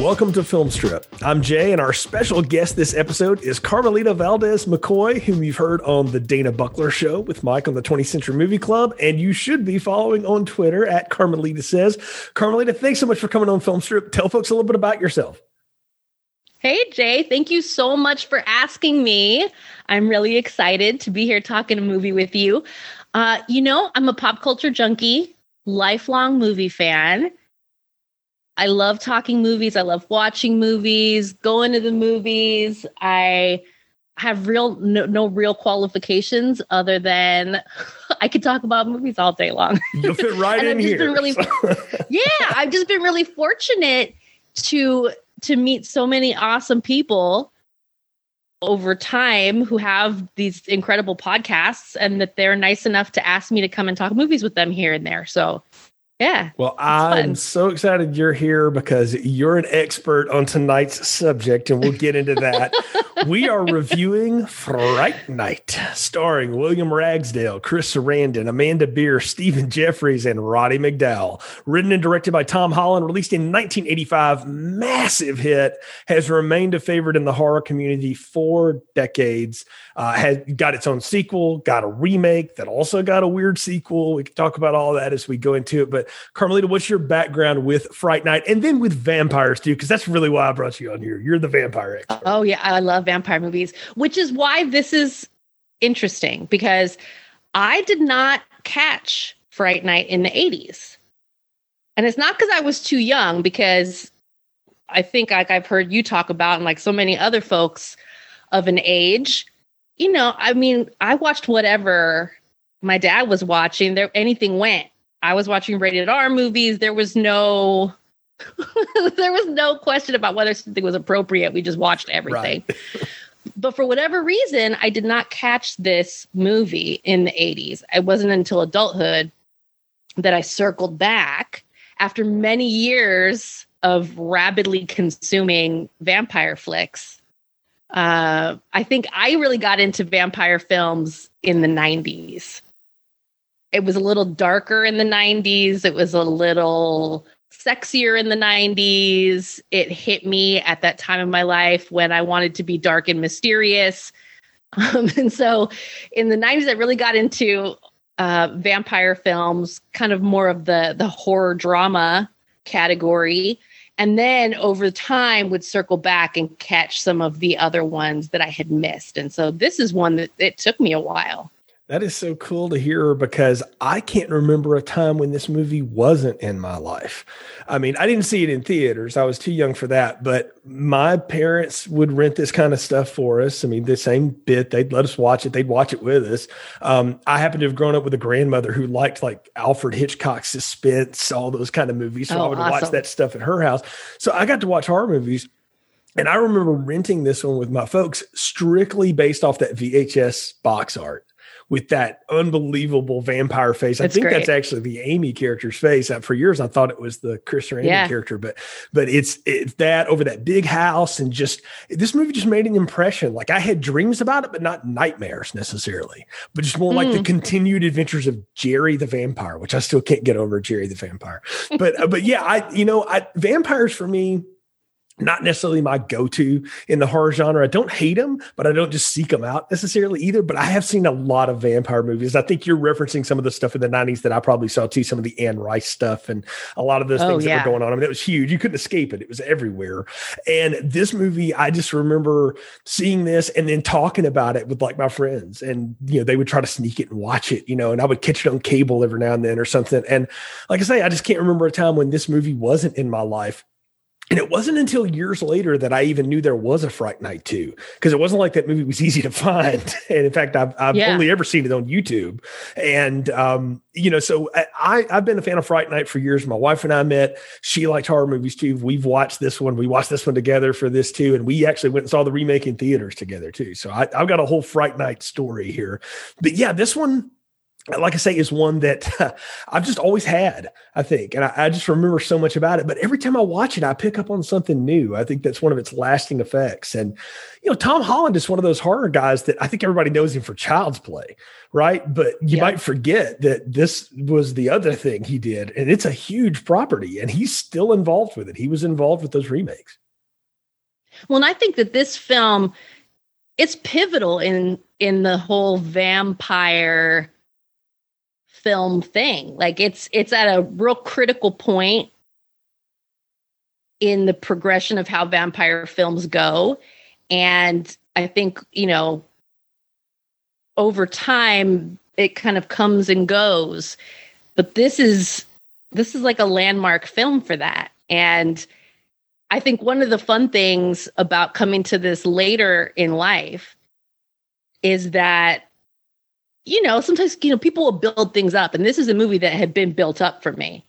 Welcome to Film Strip. I'm Jay, and our special guest this episode is Carmelita Valdez McCoy, whom you've heard on the Dana Buckler Show with Mike on the 20th Century Movie Club, and you should be following on Twitter at Carmelita Says. Carmelita, thanks so much for coming on Film Strip. Tell folks a little bit about yourself. Hey, Jay, thank you so much for asking me. I'm really excited to be here talking a movie with you. Uh, you know, I'm a pop culture junkie, lifelong movie fan. I love talking movies. I love watching movies, going to the movies. I have real no, no real qualifications other than I could talk about movies all day long. You'll fit right in just here. Been really, yeah, I've just been really fortunate to to meet so many awesome people over time who have these incredible podcasts and that they're nice enough to ask me to come and talk movies with them here and there. So yeah. Well, I'm so excited you're here because you're an expert on tonight's subject, and we'll get into that. we are reviewing Fright Night, starring William Ragsdale, Chris Sarandon, Amanda Bearse, Stephen Geoffreys, and Roddy McDowall. Written and directed by Tom Holland, released in 1985, massive hit, has remained a favorite in the horror community for decades. Uh, had got its own sequel, got a remake that also got a weird sequel. We can talk about all that as we go into it. But Carmelita, what's your background with Fright Night and then with vampires too? Because that's really why I brought you on here. You're the vampire expert. Oh yeah, I love vampire movies, which is why this is interesting because I did not catch Fright Night in the 80s. And it's not because I was too young, because I think like I've heard you talk about and like so many other folks of an age, you know, I mean, I watched whatever my dad was watching. There anything went. I was watching rated R movies. There was no there was no question about whether something was appropriate. We just watched everything. Right. but for whatever reason, I did not catch this movie in the 80s. It wasn't until adulthood that I circled back after many years of rapidly consuming vampire flicks. Uh, I think I really got into vampire films in the 90s. It was a little darker in the 90s. It was a little sexier in the 90s. It hit me at that time of my life when I wanted to be dark and mysterious. Um, and so in the 90s, I really got into uh, vampire films, kind of more of the, the horror drama category. And then over time would circle back and catch some of the other ones that I had missed. And so this is one that it took me a while. That is so cool to hear because I can't remember a time when this movie wasn't in my life. I mean, I didn't see it in theaters. I was too young for that, but my parents would rent this kind of stuff for us. I mean, the same bit, they'd let us watch it, they'd watch it with us. Um, I happen to have grown up with a grandmother who liked like Alfred Hitchcock's Suspense, all those kind of movies. So oh, I would awesome. watch that stuff at her house. So I got to watch horror movies. And I remember renting this one with my folks strictly based off that VHS box art with that unbelievable vampire face. That's I think great. that's actually the Amy character's face. For years, I thought it was the Chris Sarandon Yeah. character, but but it's it's that over that big house and just this movie just made an impression. Like I had dreams about it, but not nightmares necessarily, but just more like the Mm. continued adventures of Jerry the vampire, which I still can't get over Jerry the vampire. But uh, but yeah, I you know I vampires for me not necessarily my go-to in the horror genre. I don't hate them, but I don't just seek them out necessarily either. But I have seen a lot of vampire movies. I think you're referencing some of the stuff in the 90s that I probably saw too, some of the Anne Rice stuff and a lot of those Oh, things yeah. that were going on. I mean, it was huge. You couldn't escape it. It was everywhere. And this movie, I just remember seeing this and then talking about it with like my friends. And, you know, they would try to sneak it and watch it, you know, and I would catch it on cable every now and then or something. And like I say, I just can't remember a time when this movie wasn't in my life And it wasn't until years later that I even knew there was a Fright Night 2, because it wasn't like that movie was easy to find. And in fact, I've, I've yeah. only ever seen it on YouTube. And, um, you know, so I, I've been a fan of Fright Night for years. My wife and I met. She liked horror movies too. We've watched this one. We watched this one together for this too. And we actually went and saw the remake in theaters together too. So I, I've got a whole Fright Night story here. But yeah, this one, like I say, is one that I've just always had, I think. And I, I, just remember so much about it. But every time I watch it, I pick up on something new. I think that's one of its lasting effects. And, you know, Tom Holland is one of those horror guys that I think everybody knows him for child's play, right? But you yeah. might forget that this was the other thing he did. And it's a huge property, and he's still involved with it. He was involved with those remakes. Well, and I think that this film, it's pivotal in in the whole vampire film thing. Like it's it's at a real critical point in the progression of how vampire films go. And I think, you know, over time it kind of comes and goes. But this is this is like a landmark film for that. And I think one of the fun things about coming to this later in life is that you know, sometimes, you know, people will build things up. And this is a movie that had been built up for me.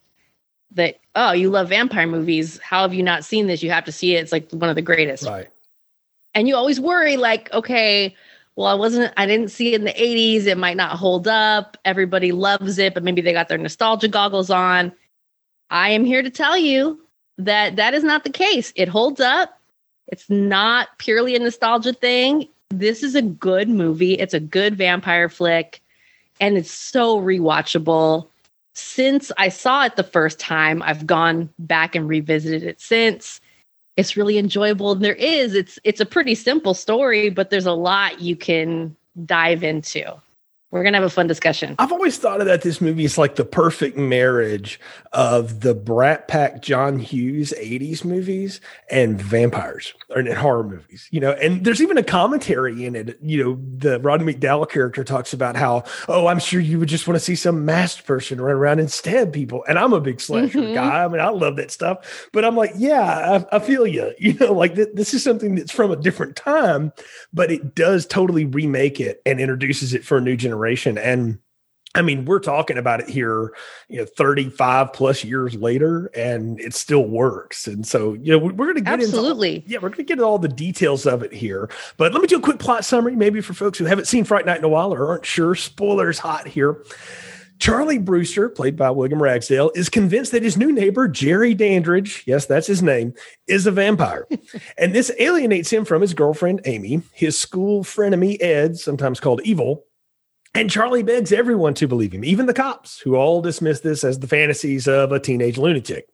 That, oh, you love vampire movies. How have you not seen this? You have to see it. It's like one of the greatest. Right. And you always worry, like, okay, well, I wasn't, I didn't see it in the 80s. It might not hold up. Everybody loves it, but maybe they got their nostalgia goggles on. I am here to tell you that that is not the case. It holds up. It's not purely a nostalgia thing this is a good movie. It's a good vampire flick, and it's so rewatchable. Since I saw it the first time, I've gone back and revisited it since. It's really enjoyable. And there is, it's it's a pretty simple story, but there's a lot you can dive into. We're gonna have a fun discussion. I've always thought of that this movie is like the perfect marriage of the Brat Pack John Hughes 80s movies and vampires or in horror movies, you know, and there's even a commentary in it. You know, the Roddy McDowall character talks about how, oh, I'm sure you would just want to see some masked person run around and stab people. And I'm a big slasher mm-hmm. guy. I mean, I love that stuff, but I'm like, yeah, I, I feel you. You know, like th- this is something that's from a different time, but it does totally remake it and introduces it for a new generation generation. And I mean, we're talking about it here, you know, 35 plus years later, and it still works. And so, you know, we're going to get absolutely, into, yeah, we're going to get into all the details of it here. But let me do a quick plot summary, maybe for folks who haven't seen Fright Night in a while or aren't sure. Spoilers hot here. Charlie Brewster, played by William Ragsdale, is convinced that his new neighbor, Jerry Dandridge, yes, that's his name, is a vampire. and this alienates him from his girlfriend, Amy, his school frenemy, Ed, sometimes called Evil, and Charlie begs everyone to believe him, even the cops, who all dismiss this as the fantasies of a teenage lunatic.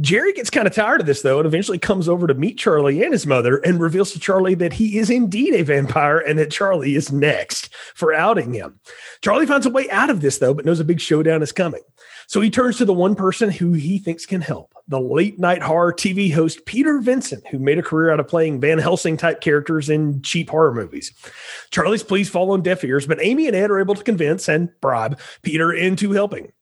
Jerry gets kind of tired of this, though, and eventually comes over to meet Charlie and his mother and reveals to Charlie that he is indeed a vampire and that Charlie is next for outing him. Charlie finds a way out of this, though, but knows a big showdown is coming. So he turns to the one person who he thinks can help the late night horror TV host Peter Vincent, who made a career out of playing Van Helsing type characters in cheap horror movies. Charlie's pleas fall on deaf ears, but Amy and Ed are able to convince and bribe Peter into helping.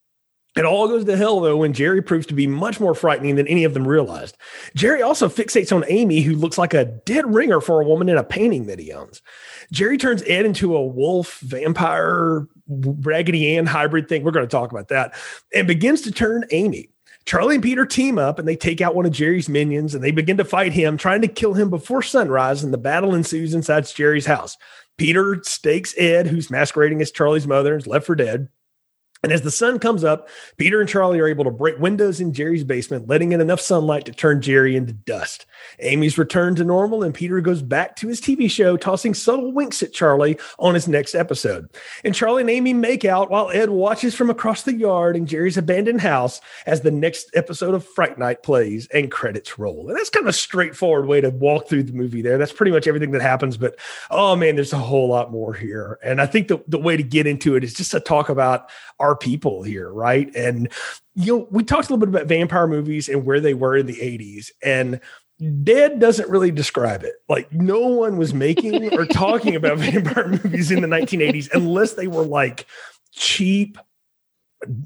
It all goes to hell, though, when Jerry proves to be much more frightening than any of them realized. Jerry also fixates on Amy, who looks like a dead ringer for a woman in a painting that he owns. Jerry turns Ed into a wolf, vampire, Raggedy Ann hybrid thing. We're going to talk about that. And begins to turn Amy. Charlie and Peter team up and they take out one of Jerry's minions and they begin to fight him, trying to kill him before sunrise. And the battle ensues inside Jerry's house. Peter stakes Ed, who's masquerading as Charlie's mother, and is left for dead. And as the sun comes up, Peter and Charlie are able to break windows in Jerry's basement, letting in enough sunlight to turn Jerry into dust. Amy's returned to normal, and Peter goes back to his TV show, tossing subtle winks at Charlie on his next episode. And Charlie and Amy make out while Ed watches from across the yard in Jerry's abandoned house as the next episode of Fright Night plays and credits roll. And that's kind of a straightforward way to walk through the movie there. That's pretty much everything that happens. But oh man, there's a whole lot more here. And I think the, the way to get into it is just to talk about our people here, right? And you know, we talked a little bit about vampire movies and where they were in the 80s. And Dead doesn't really describe it. Like no one was making or talking about vampire movies in the 1980s unless they were like cheap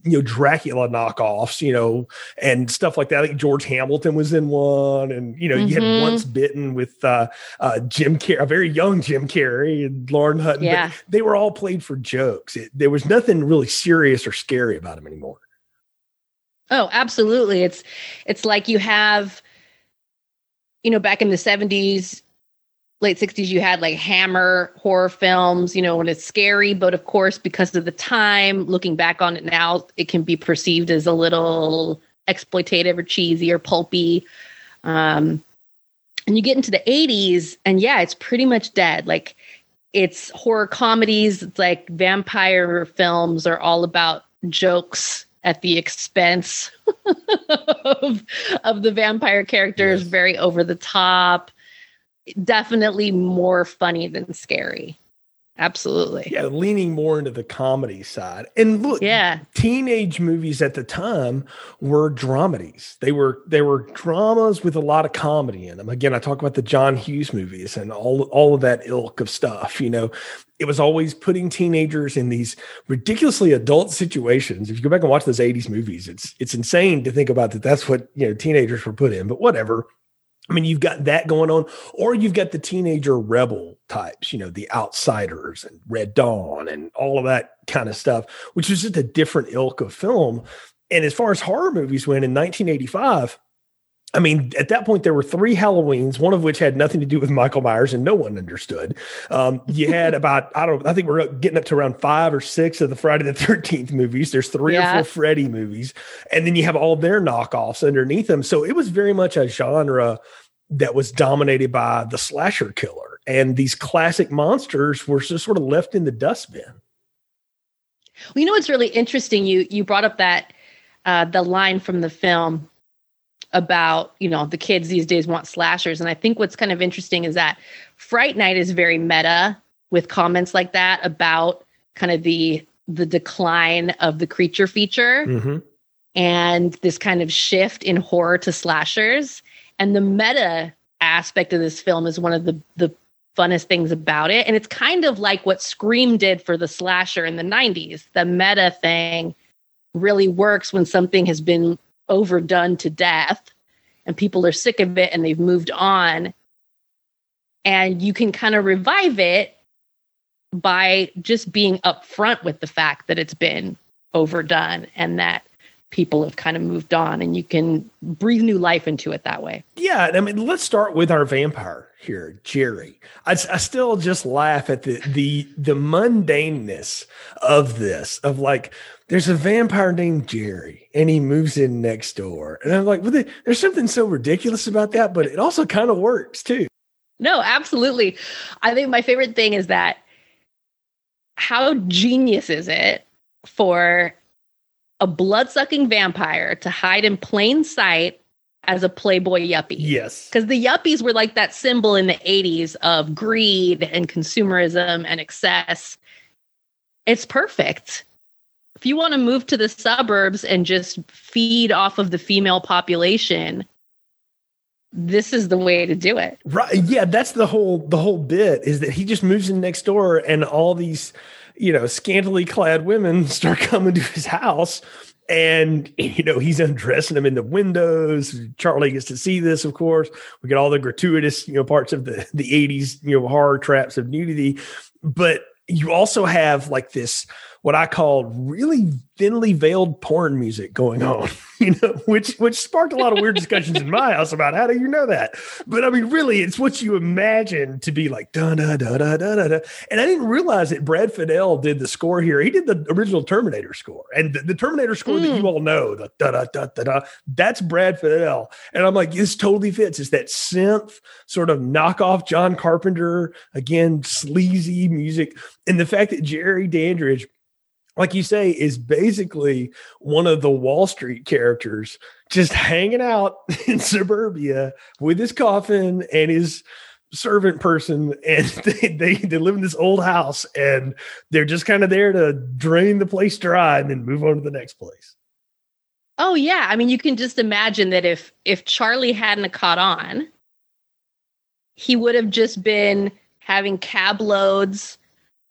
you know Dracula knockoffs, you know, and stuff like that. I think George Hamilton was in one, and you know mm-hmm. you had. Once Bitten with uh, uh, Jim Carrey, a very young Jim Carrey and Lauren Hutton. Yeah. they were all played for jokes. It, there was nothing really serious or scary about them anymore. Oh, absolutely. It's it's like you have, you know, back in the seventies, late 60s you had like hammer horror films you know when it's scary but of course because of the time looking back on it now it can be perceived as a little exploitative or cheesy or pulpy. Um and you get into the 80s and yeah it's pretty much dead. Like it's horror comedies it's like vampire films are all about jokes at the expense of, of the vampire characters yes. very over the top definitely more funny than scary. Absolutely. Yeah, leaning more into the comedy side. And look, yeah, teenage movies at the time were dramedies. They were they were dramas with a lot of comedy in them. Again, I talk about the John Hughes movies and all all of that ilk of stuff, you know. It was always putting teenagers in these ridiculously adult situations. If you go back and watch those 80s movies, it's it's insane to think about that that's what, you know, teenagers were put in, but whatever I mean, you've got that going on, or you've got the teenager rebel types, you know, the outsiders and Red Dawn and all of that kind of stuff, which is just a different ilk of film. And as far as horror movies went in 1985, I mean, at that point, there were three Halloweens, one of which had nothing to do with Michael Myers and no one understood. Um, you had about, I don't I think we're getting up to around five or six of the Friday the 13th movies. There's three yeah. or four Freddy movies. And then you have all their knockoffs underneath them. So it was very much a genre that was dominated by the slasher killer. And these classic monsters were just sort of left in the dustbin. Well, you know what's really interesting? You you brought up that uh, the line from the film about you know the kids these days want slashers, and I think what's kind of interesting is that Fright Night is very meta with comments like that about kind of the the decline of the creature feature mm-hmm. and this kind of shift in horror to slashers. And the meta aspect of this film is one of the the funnest things about it. And it's kind of like what scream did for the slasher in the 90s the meta thing really works when something has been overdone to death and people are sick of it and they've moved on and you can kind of revive it by just being upfront with the fact that it's been overdone and that people have kind of moved on and you can breathe new life into it that way. Yeah. I mean, let's start with our vampire here, Jerry. I, I still just laugh at the, the, the mundaneness of this, of like, there's a vampire named Jerry and he moves in next door. And I'm like, well, there's something so ridiculous about that, but it also kind of works too. No, absolutely. I think my favorite thing is that how genius is it for a blood sucking vampire to hide in plain sight as a Playboy yuppie. Yes. Because the yuppies were like that symbol in the 80s of greed and consumerism and excess. It's perfect. If you want to move to the suburbs and just feed off of the female population, this is the way to do it. Right. Yeah, that's the whole the whole bit is that he just moves in next door and all these you know, scantily clad women start coming to his house and you know he's undressing them in the windows charlie gets to see this of course we get all the gratuitous you know parts of the the 80s you know horror traps of nudity but you also have like this what I call really thinly veiled porn music going on, you know, which which sparked a lot of weird discussions in my house about how do you know that? But I mean, really, it's what you imagine to be like da da da da da da. And I didn't realize that Brad Fiedel did the score here. He did the original Terminator score, and the, the Terminator score mm. that you hmm. all know, the da da da da da. That's Brad Fiedel, and I'm like, this totally fits. It's that synth sort of knockoff John Carpenter again, sleazy music, and the fact that Jerry Dandridge like you say, is basically one of the Wall Street characters just hanging out in suburbia with his coffin and his servant person and they, they, they live in this old house and they're just kind of there to drain the place dry and then move on to the next place. Oh yeah. I mean you can just imagine that if if charlie hadn't caught on he would have just been having cab loads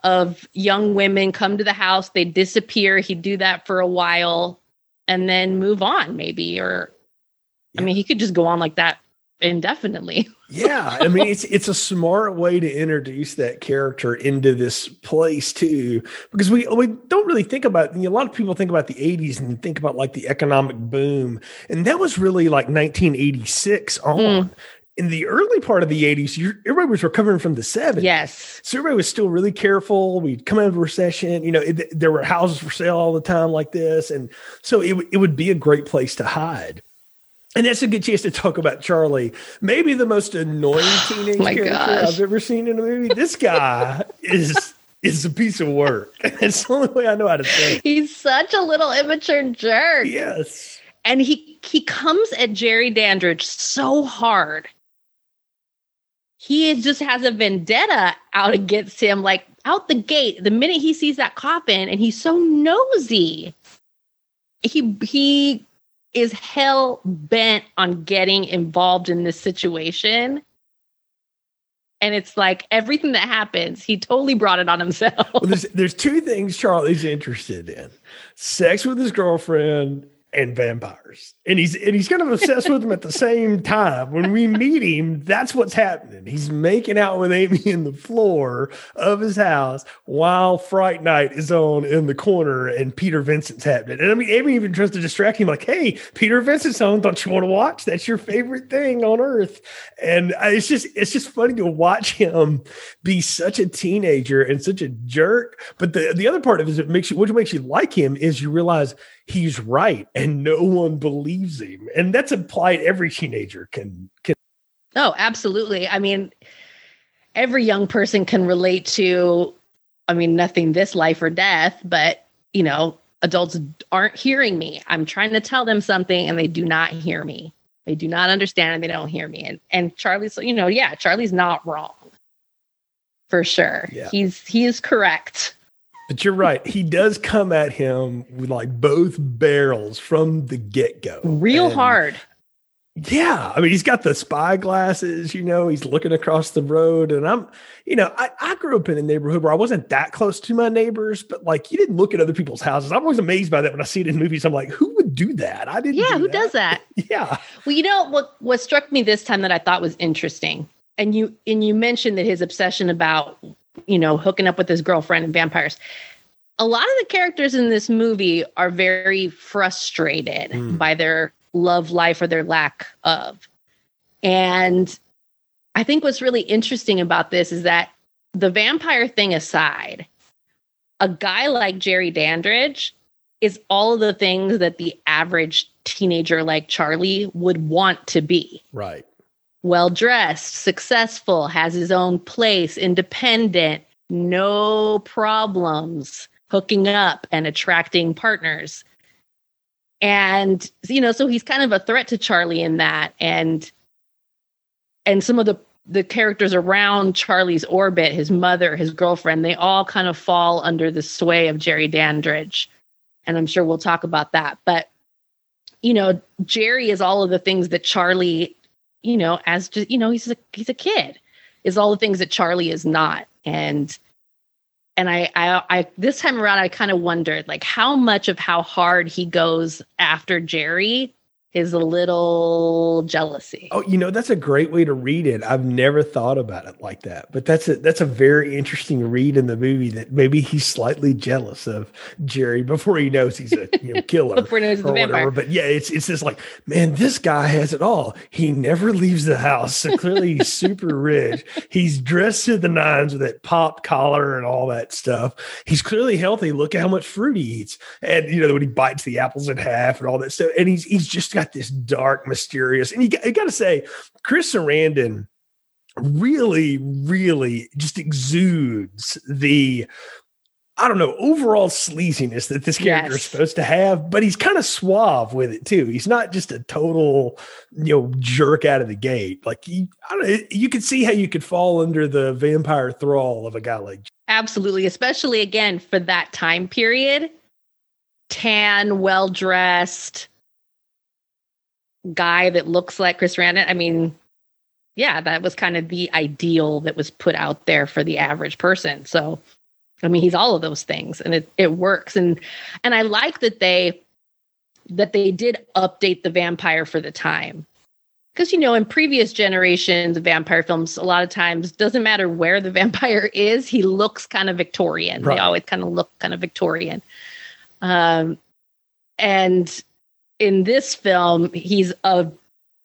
of young women come to the house, they disappear. He'd do that for a while and then move on, maybe. Or, I mean, he could just go on like that indefinitely. yeah, I mean it's it's a smart way to introduce that character into this place too, because we we don't really think about. You know, a lot of people think about the '80s and think about like the economic boom, and that was really like 1986 on. Mm. In the early part of the 80s, everybody was recovering from the 70s. Yes. So everybody was still really careful. We'd come out of a recession. You know, it, there were houses for sale all the time like this. And so it, it would be a great place to hide. And that's a good chance to talk about Charlie, maybe the most annoying teenage character gosh. I've ever seen in a movie. This guy is is a piece of work. It's the only way I know how to say. It. He's such a little immature jerk. Yes, and he he comes at Jerry Dandridge so hard. He just has a vendetta out against him, like out the gate. The minute he sees that coffin, and he's so nosy, he he is hell bent on getting involved in this situation. And it's like everything that happens, he totally brought it on himself. Well, there's, there's two things Charlie's interested in sex with his girlfriend and vampires. And he's and he's kind of obsessed with them at the same time. When we meet him, that's what's happening. He's making out with Amy in the floor of his house while Fright Night is on in the corner and Peter Vincent's happening. And I mean, Amy even tries to distract him, like, "Hey, Peter Vincent's on. Don't you want to watch? That's your favorite thing on earth." And it's just it's just funny to watch him be such a teenager and such a jerk. But the the other part of it is it makes you what makes you like him is you realize he's right and no one believes him. And that's implied every teenager can can oh absolutely. I mean every young person can relate to i mean nothing this life or death but you know adults aren't hearing me. I'm trying to tell them something and they do not hear me. They do not understand and they don't hear me. And and charlie's you know yeah charlie's not wrong. For sure. Yeah. he's he is correct but you're right. He does come at him with like both barrels from the get go. Real and hard. Yeah. I mean, he's got the spy glasses, you know, he's looking across the road. And I'm, you know, I, I grew up in a neighborhood where I wasn't that close to my neighbors, but like you didn't look at other people's houses. I'm always amazed by that when I see it in movies. I'm like, who would do that? I didn't. Yeah. Do who that. does that? yeah. Well, you know, what, what struck me this time that I thought was interesting and you and you mentioned that his obsession about you know, hooking up with his girlfriend and vampires. A lot of the characters in this movie are very frustrated mm. by their love life or their lack of. And I think what's really interesting about this is that the vampire thing aside, a guy like Jerry Dandridge is all of the things that the average teenager like Charlie would want to be. Right well dressed, successful, has his own place, independent, no problems hooking up and attracting partners. And you know, so he's kind of a threat to Charlie in that and and some of the the characters around Charlie's orbit, his mother, his girlfriend, they all kind of fall under the sway of Jerry Dandridge. And I'm sure we'll talk about that. But you know, Jerry is all of the things that Charlie you know, as just you know, he's a he's a kid, is all the things that Charlie is not. And and I I, I this time around I kind of wondered like how much of how hard he goes after Jerry is a little jealousy. Oh, you know, that's a great way to read it. I've never thought about it like that. But that's a that's a very interesting read in the movie that maybe he's slightly jealous of Jerry before he knows he's a you know, killer before he knows he's a vampire. But yeah, it's it's just like, man, this guy has it all. He never leaves the house. So clearly he's super rich. He's dressed to the nines with that pop collar and all that stuff. He's clearly healthy. Look at how much fruit he eats. And you know, when he bites the apples in half and all that stuff. And he's he's just got this dark, mysterious, and you, you got to say, Chris Sarandon really, really just exudes the I don't know, overall sleaziness that this character yes. is supposed to have, but he's kind of suave with it too. He's not just a total, you know, jerk out of the gate. Like he, I don't know, you could see how you could fall under the vampire thrall of a guy like. Absolutely, especially again for that time period, tan, well dressed, guy that looks like Chris Sarandon. I mean, yeah, that was kind of the ideal that was put out there for the average person. So I mean, he's all of those things and it, it works. And and I like that they that they did update the vampire for the time. Because you know, in previous generations of vampire films, a lot of times doesn't matter where the vampire is, he looks kind of Victorian. Right. They always kind of look kind of Victorian. Um and in this film, he's a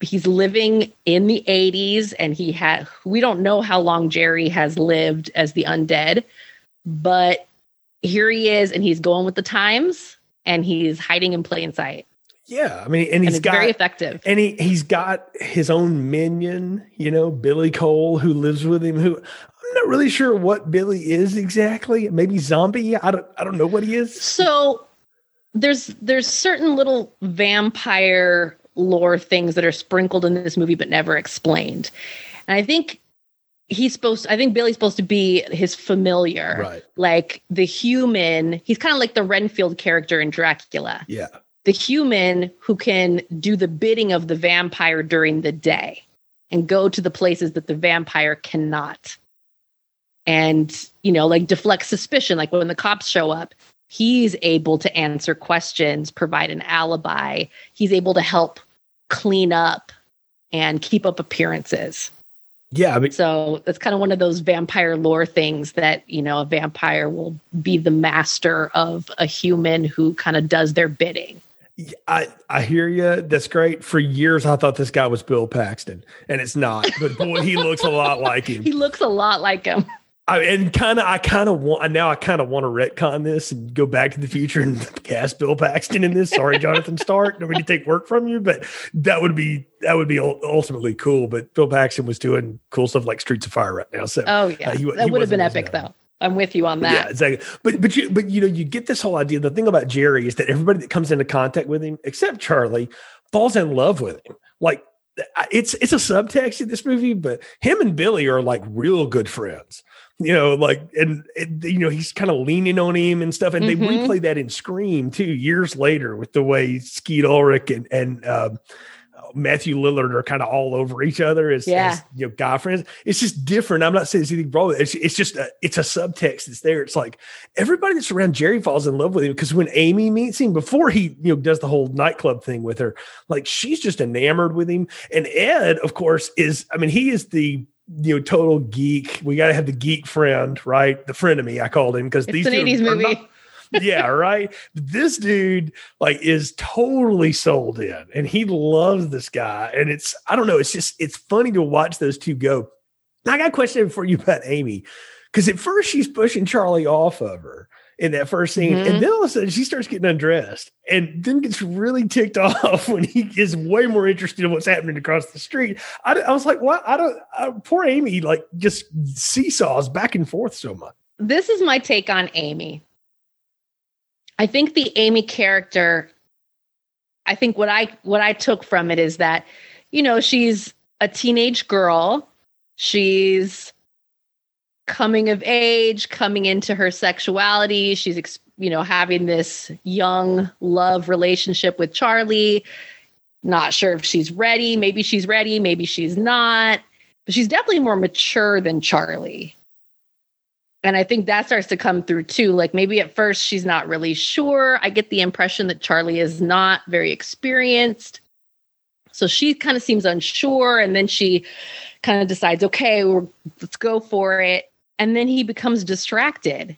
he's living in the 80s and he had we don't know how long Jerry has lived as the undead but here he is and he's going with the times and he's hiding in plain sight. Yeah i mean and he's and got very effective. and he he's got his own minion you know billy cole who lives with him who i'm not really sure what billy is exactly. Maybe zombie? I don't i don't know what he is. So there's there's certain little vampire lore things that are sprinkled in this movie but never explained. And i think he's supposed i think billy's supposed to be his familiar. Right. Like the human he's kind of like the renfield character in dracula. Yeah. The human who can do the bidding of the vampire during the day and go to the places that the vampire cannot. And you know like deflect suspicion like when the cops show up he's able to answer questions provide an alibi he's able to help clean up and keep up appearances yeah, I mean, so that's kind of one of those vampire lore things that you know a vampire will be the master of a human who kind of does their bidding. I I hear you. That's great. For years, I thought this guy was Bill Paxton, and it's not. But boy, he looks a lot like him. He looks a lot like him. I, and kind of, I kind of want now. I kind of want to retcon this and go back to the future and cast Bill Paxton in this. Sorry, Jonathan Stark. Nobody take work from you, but that would be that would be ultimately cool. But Bill Paxton was doing cool stuff like Streets of Fire right now. So, oh yeah, uh, he, that would have been epic though. I'm with you on that. Yeah, exactly. But but you but you know you get this whole idea. The thing about Jerry is that everybody that comes into contact with him, except Charlie, falls in love with him. Like it's it's a subtext in this movie, but him and Billy are like real good friends you know, like, and, and you know, he's kind of leaning on him and stuff. And mm-hmm. they replay that in Scream too, years later, with the way Skeet Ulrich and and um, Matthew Lillard are kind of all over each other as, yeah. as, you know guy friends. It's just different. I'm not saying it's anything wrong. It's it's just a, it's a subtext that's there. It's like everybody that's around Jerry falls in love with him because when Amy meets him before he you know does the whole nightclub thing with her, like she's just enamored with him. And Ed, of course, is I mean he is the you know, total geek. We got to have the geek friend, right? The friend of me, I called him because these an 80s movie. Not, yeah, right. This dude like is totally sold in, and he loves this guy. And it's I don't know. It's just it's funny to watch those two go. Now, I got a question for you about Amy because at first she's pushing Charlie off of her, in that first scene. Mm-hmm. And then all of a sudden she starts getting undressed and then gets really ticked off when he is way more interested in what's happening across the street. I, I was like, what? I don't, I, poor Amy, like just seesaws back and forth so much. This is my take on Amy. I think the Amy character, I think what I, what I took from it is that, you know, she's a teenage girl. She's coming of age, coming into her sexuality. She's, you know, having this young love relationship with Charlie. Not sure if she's ready. Maybe she's ready. Maybe she's not. But she's definitely more mature than Charlie. And I think that starts to come through too. Like maybe at first she's not really sure. I get the impression that Charlie is not very experienced. So she kind of seems unsure. And then she kind of decides, okay, let's go for it and then he becomes distracted.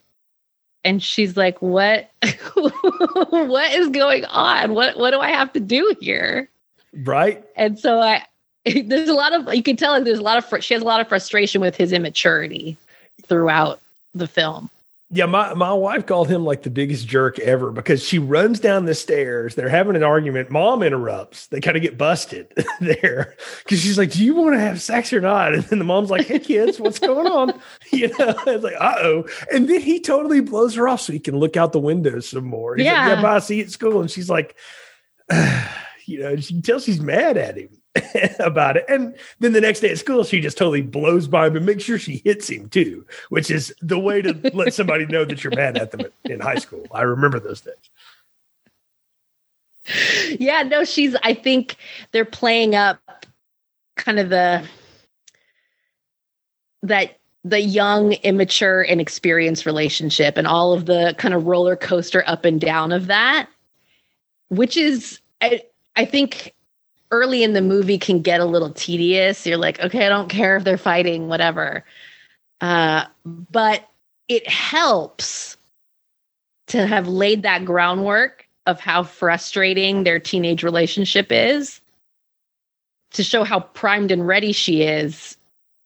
And she's like what? What is going on? What what do i have to do here? Right? And so i there's a lot of you can tell like there's a lot of fr- she has a lot of frustration with his immaturity throughout the film yeah, my, my wife called him like the biggest jerk ever because she runs down the stairs. They're having an argument. Mom interrupts. They kind of get busted there because she's like, Do you want to have sex or not? And then the mom's like, Hey, kids, what's going on? You know, it's like, Uh oh. And then he totally blows her off so he can look out the window some more. He's yeah. Like, yeah, bye. See you at school. And she's like, You know, she can tell she's mad at him. about it. And then the next day at school, she just totally blows by him and makes sure she hits him too, which is the way to let somebody know that you're mad at them in high school. I remember those days. Yeah, no, she's, I think they're playing up kind of the, that the young, immature, and experienced relationship and all of the kind of roller coaster up and down of that, which is, I, I think, early in the movie can get a little tedious. You're like, okay, I don't care if they're fighting, whatever. Uh, but it helps to have laid that groundwork of how frustrating their teenage relationship is to show how primed and ready she is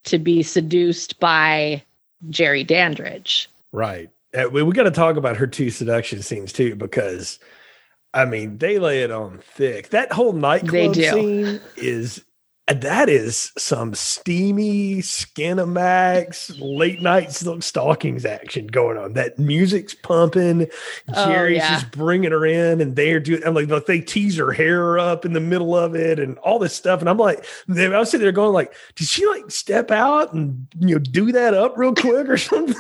to be seduced by Jerry Dandridge. Right. Uh, we, we got to talk about her two seduction scenes too, because I mean, they lay it on thick. That whole nightclub scene is uh, that is some steamy Skinamax late night stalkings action going on. That music's pumping. Oh, Jerry's yeah. just bringing her in, and they're doing. I'm like, like, they tease her hair up in the middle of it, and all this stuff. And I'm like, I was sitting there going, like, did she like step out and you know do that up real quick or something?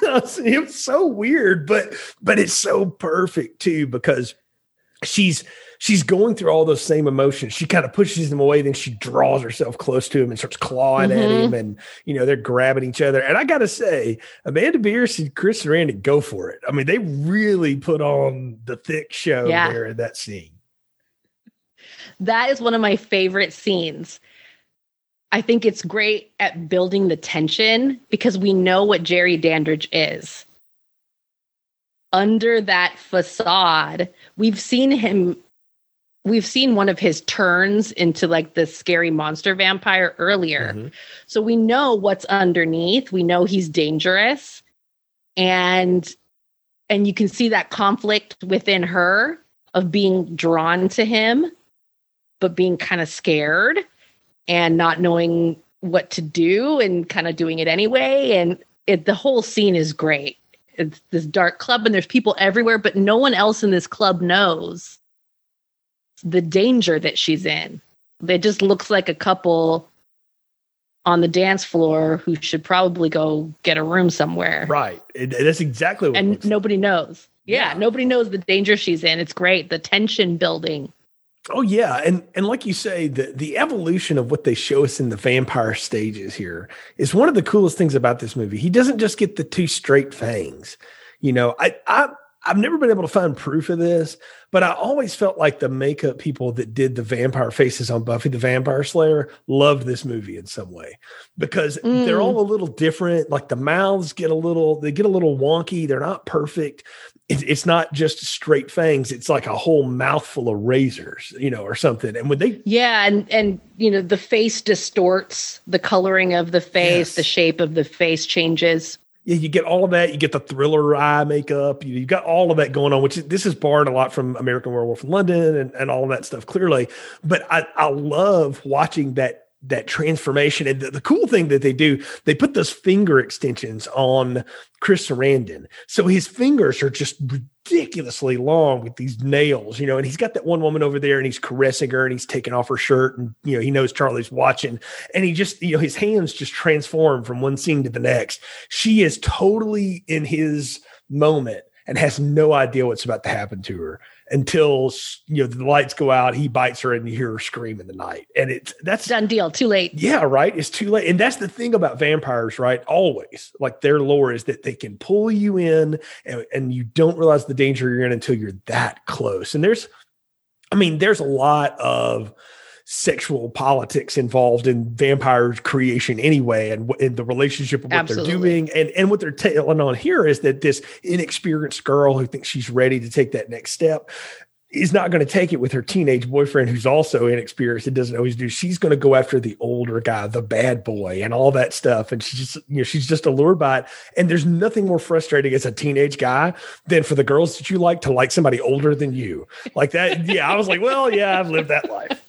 it was so weird, but but it's so perfect too because she's she's going through all those same emotions. She kind of pushes him away, then she draws herself close to him and starts clawing mm-hmm. at him, and you know they're grabbing each other. And I gotta say, Amanda Bearse and Chris Sarandon go for it. I mean, they really put on the thick show yeah. there in that scene. That is one of my favorite scenes. I think it's great at building the tension because we know what Jerry Dandridge is. Under that facade, we've seen him we've seen one of his turns into like the scary monster vampire earlier. Mm-hmm. So we know what's underneath. We know he's dangerous. And and you can see that conflict within her of being drawn to him but being kind of scared and not knowing what to do and kind of doing it anyway and it the whole scene is great. It's this dark club and there's people everywhere but no one else in this club knows the danger that she's in. It just looks like a couple on the dance floor who should probably go get a room somewhere. Right. It, that's exactly what And nobody like. knows. Yeah, yeah, nobody knows the danger she's in. It's great. The tension building. Oh yeah, and and like you say, the the evolution of what they show us in the vampire stages here is one of the coolest things about this movie. He doesn't just get the two straight fangs. You know, I I I've never been able to find proof of this, but I always felt like the makeup people that did the vampire faces on Buffy the Vampire Slayer loved this movie in some way because mm. they're all a little different. Like the mouths get a little, they get a little wonky. They're not perfect. It's not just straight fangs. It's like a whole mouthful of razors, you know, or something. And when they, yeah, and and you know, the face distorts the coloring of the face, yes. the shape of the face changes yeah, you get all of that. You get the thriller eye makeup. You, you got all of that going on, which this is borrowed a lot from American Werewolf in London and, and all of that stuff, clearly. But I, I love watching that that transformation. And the, the, cool thing that they do, they put those finger extensions on Chris Sarandon. So his fingers are just ridiculously long with these nails, you know, and he's got that one woman over there and he's caressing her and he's taking off her shirt and, you know, he knows Charlie's watching and he just, you know, his hands just transform from one scene to the next. She is totally in his moment and has no idea what's about to happen to her until you know the lights go out he bites her and you hear her scream in the night. And it's that's done deal. Too late. Yeah right? It's too late. And that's the thing about vampires right? Always. Like their lore is that they can pull you in and, and you don't realize the danger you're in until you're that close. And there's i mean there's a lot of sexual politics involved in vampire creation anyway and, in the relationship of what Absolutely. they're doing. And and what they're telling on here is that this inexperienced girl who thinks she's ready to take that next step is not going to take it with her teenage boyfriend who's also inexperienced and doesn't always do she's going to go after the older guy the bad boy and all that stuff. And she's just you know she's just allured by it and there's nothing more frustrating as a teenage guy than for the girls that you like to like somebody older than you. Like that yeah i was like well yeah i've lived that life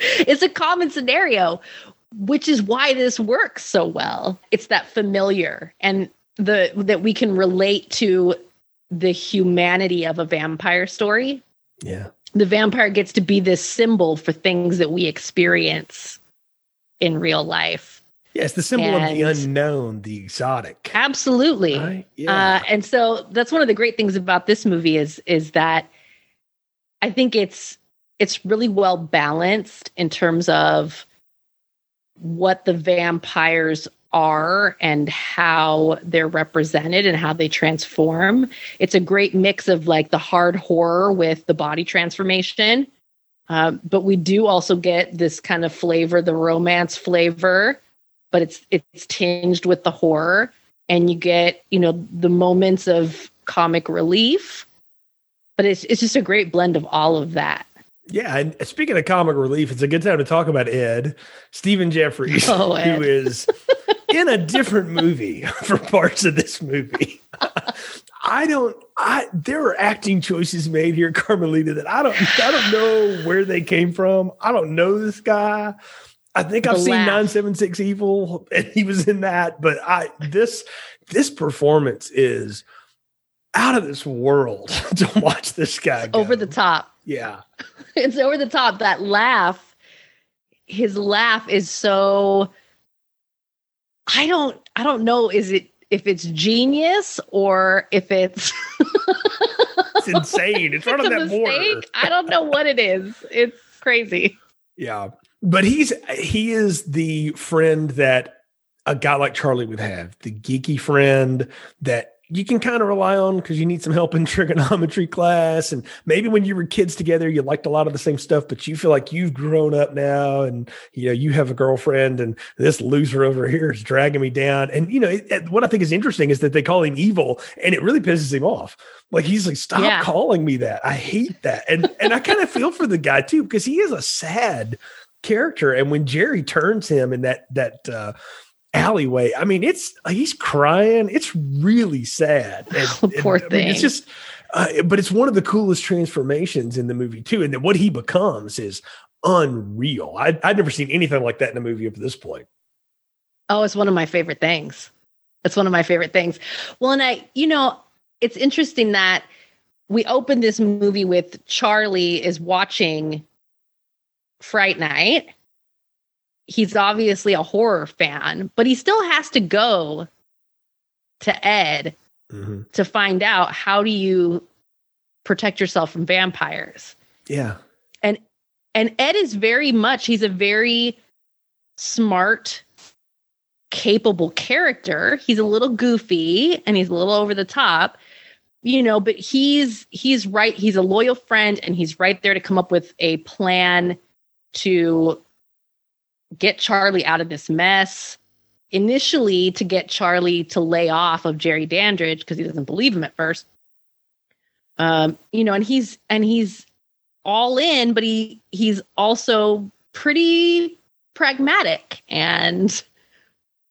it's a common scenario, which is why this works so well. It's that familiar and the that we can relate to the humanity of a vampire story. Yeah. The vampire gets to be this symbol for things that we experience in real life. Yes, the symbol and of the unknown, the exotic. Absolutely. Right? Yeah. Uh, and so that's one of the great things about this movie is is that I think it's it's really well balanced in terms of what the vampires are and how they're represented and how they transform. It's a great mix of like the hard horror with the body transformation. Um, but we do also get this kind of flavor, the romance flavor, but it's it's tinged with the horror, and you get you know the moments of comic relief, but it's it's just a great blend of all of that. Yeah, and speaking of comic relief, it's a good time to talk about Ed, Stephen Geoffreys, oh, Ed. who is in a different movie for parts of this movie. I don't. I there are acting choices made here, Carmelita, that I don't. I don't know where they came from. I don't know this guy. I think I've seen nine seven six evil, and he was in that. But I this this performance is out of this world to watch this guy go. over the top. Yeah, it's over the top. That laugh, his laugh is so. I don't. I don't know. Is it if it's genius or if it's. it's insane. It's right on that board. I don't know what it is. It's crazy. Yeah, but he's he is the friend that a guy like Charlie would have, the geeky friend that you can kind of rely on because you need some help in trigonometry class. And maybe when you were kids together, you liked a lot of the same stuff, but you feel like you've grown up now and, you know, you have a girlfriend and this loser over here is dragging me down. And, you know, it, what I think is interesting is that they call him evil and it really pisses him off. Like he's like, stop yeah. calling me that. I hate that. And, and I kind of feel for the guy too, because he is a sad character. And when Jerry turns him in that, that, uh, alleyway. I mean, it's he's crying. It's really sad. And, oh, poor and, thing. I mean, it's just, uh, but it's one of the coolest transformations in the movie too. And then what he becomes is unreal. I, I'd never seen anything like that in a movie up to this point. Oh, it's one of my favorite things. It's one of my favorite things. Well, and I, you know, it's interesting that we opened this movie with Charlie is watching Fright Night he's obviously a horror fan, but he still has to go to Ed mm-hmm. to find out how do you protect yourself from vampires. Yeah. And and Ed is very much he's a very smart capable character. He's a little goofy and he's a little over the top, you know, but he's he's right, he's a loyal friend and he's right there to come up with a plan to get Charlie out of this mess. Initially, to get Charlie to lay off of Jerry Dandridge because he doesn't believe him at first. Um, you know, and he's and he's all in, but he he's also pretty pragmatic and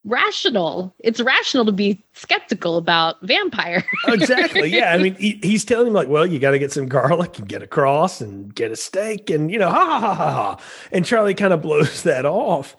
rational. It's rational to be skeptical about vampire. exactly. Yeah. I mean, he, he's telling him like, well, you got to get some garlic and get a cross and get a steak and you know, ha ha ha ha. ha. And Charlie kind of blows that off.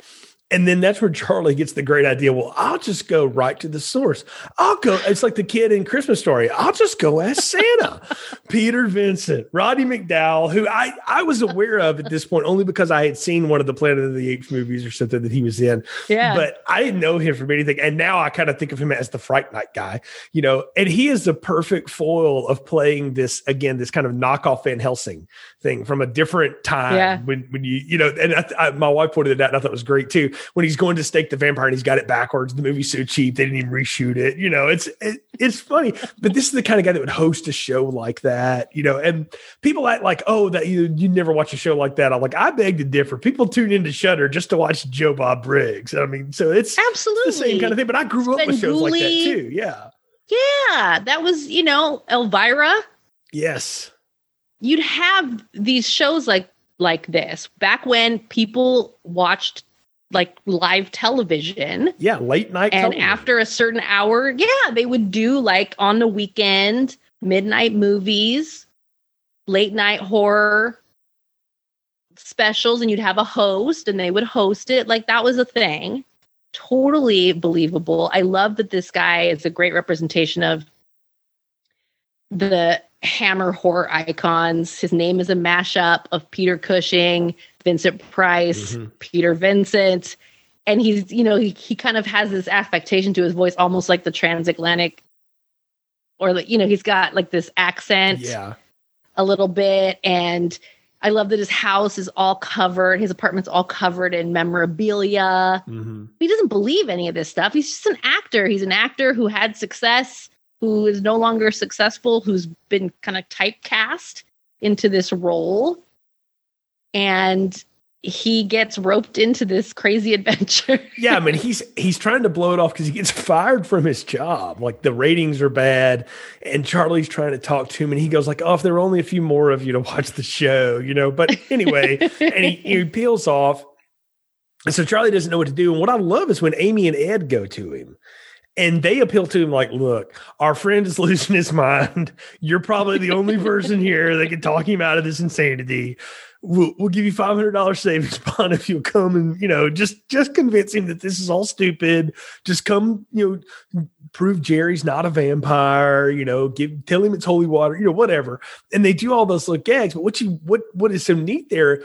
And then that's where Charlie gets the great idea. Well, I'll just go right to the source. I'll go. It's like the kid in Christmas Story. I'll just go ask Santa. Peter Vincent, Roddy McDowall, who I I was aware of at this point only because I had seen one of the Planet of the Apes movies or something that he was in. Yeah. But I didn't know him from anything, and now I kind of think of him as the Fright Night guy. You know, and he is the perfect foil of playing this again, this kind of knockoff Van Helsing thing from a different time. Yeah. When when you you know, and I, I, my wife pointed it out, and I thought it was great too when he's going to stake the vampire and he's got it backwards. The movie's so cheap they didn't even reshoot it. You know, it's it, it's funny, but this is the kind of guy that would host a show like that. You know, and people act like, oh, that you you never watch a show like that. I'm like, I beg to differ. People tune into Shudder just to watch Joe Bob Briggs. I mean, so it's absolutely the same kind of thing. But I grew up with shows like that too. Yeah. Yeah, that was you know Elvira. Yes. You'd have these shows like like this back when people watched like live television. Yeah, late night. And television. after a certain hour, yeah, they would do like on the weekend, midnight movies, late night horror specials, and you'd have a host and they would host it. Like that was a thing. Totally believable. I love that this guy is a great representation of the hammer horror icons. His name is a mashup of Peter Cushing, Vincent Price, mm-hmm. Peter Vincent. And he's, you know, he, he kind of has this affectation to his voice, almost like the transatlantic, or like, you know, he's got like this accent yeah. a little bit. And I love that his house is all covered, his apartment's all covered in memorabilia. Mm-hmm. He doesn't believe any of this stuff. He's just an actor. He's an actor who had success, who is no longer successful, who's been kind of typecast into this role. And he gets roped into this crazy adventure. yeah, I mean he's he's trying to blow it off because he gets fired from his job. Like the ratings are bad, and Charlie's trying to talk to him, and he goes like, "Oh, if there were only a few more of you to watch the show, you know." But anyway, and he, he peels off, and so Charlie doesn't know what to do. And what I love is when Amy and Ed go to him. And they appeal to him like, look, our friend is losing his mind. You're probably the only person here that can talk him out of this insanity we'll, we'll give you five hundred dollars savings bond if you'll come and you know just just convince him that this is all stupid. Just come, you know, prove Jerry's not a vampire. You know, give tell him it's holy water. You know, whatever. And they do all those little gags. But what you what what is so neat there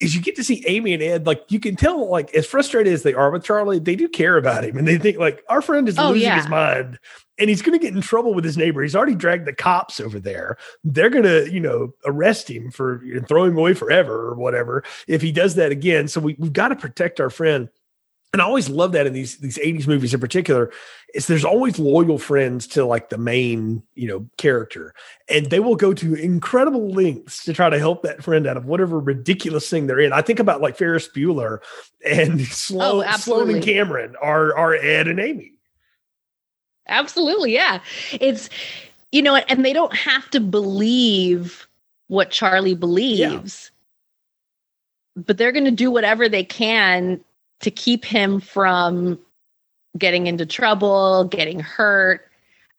is you get to see Amy and Ed, like you can tell, like as frustrated as they are with Charlie, they do care about him, and they think like our friend is oh, losing yeah. his mind, and he's going to get in trouble with his neighbor. He's already dragged the cops over there. They're going to, you know, arrest him for you know, throw him away forever or whatever if he does that again. So we, we've got to protect our friend and I always love that in these these 80s movies in particular, is there's always loyal friends to like the main, you know, character. And they will go to incredible lengths to try to help that friend out of whatever ridiculous thing they're in. I think about like Ferris Bueller and Sloane, oh, Sloane and Cameron are are Ed and Amy. Absolutely, yeah. It's you know, and they don't have to believe what Charlie believes. Yeah. But they're going to do whatever they can to keep him from getting into trouble, getting hurt.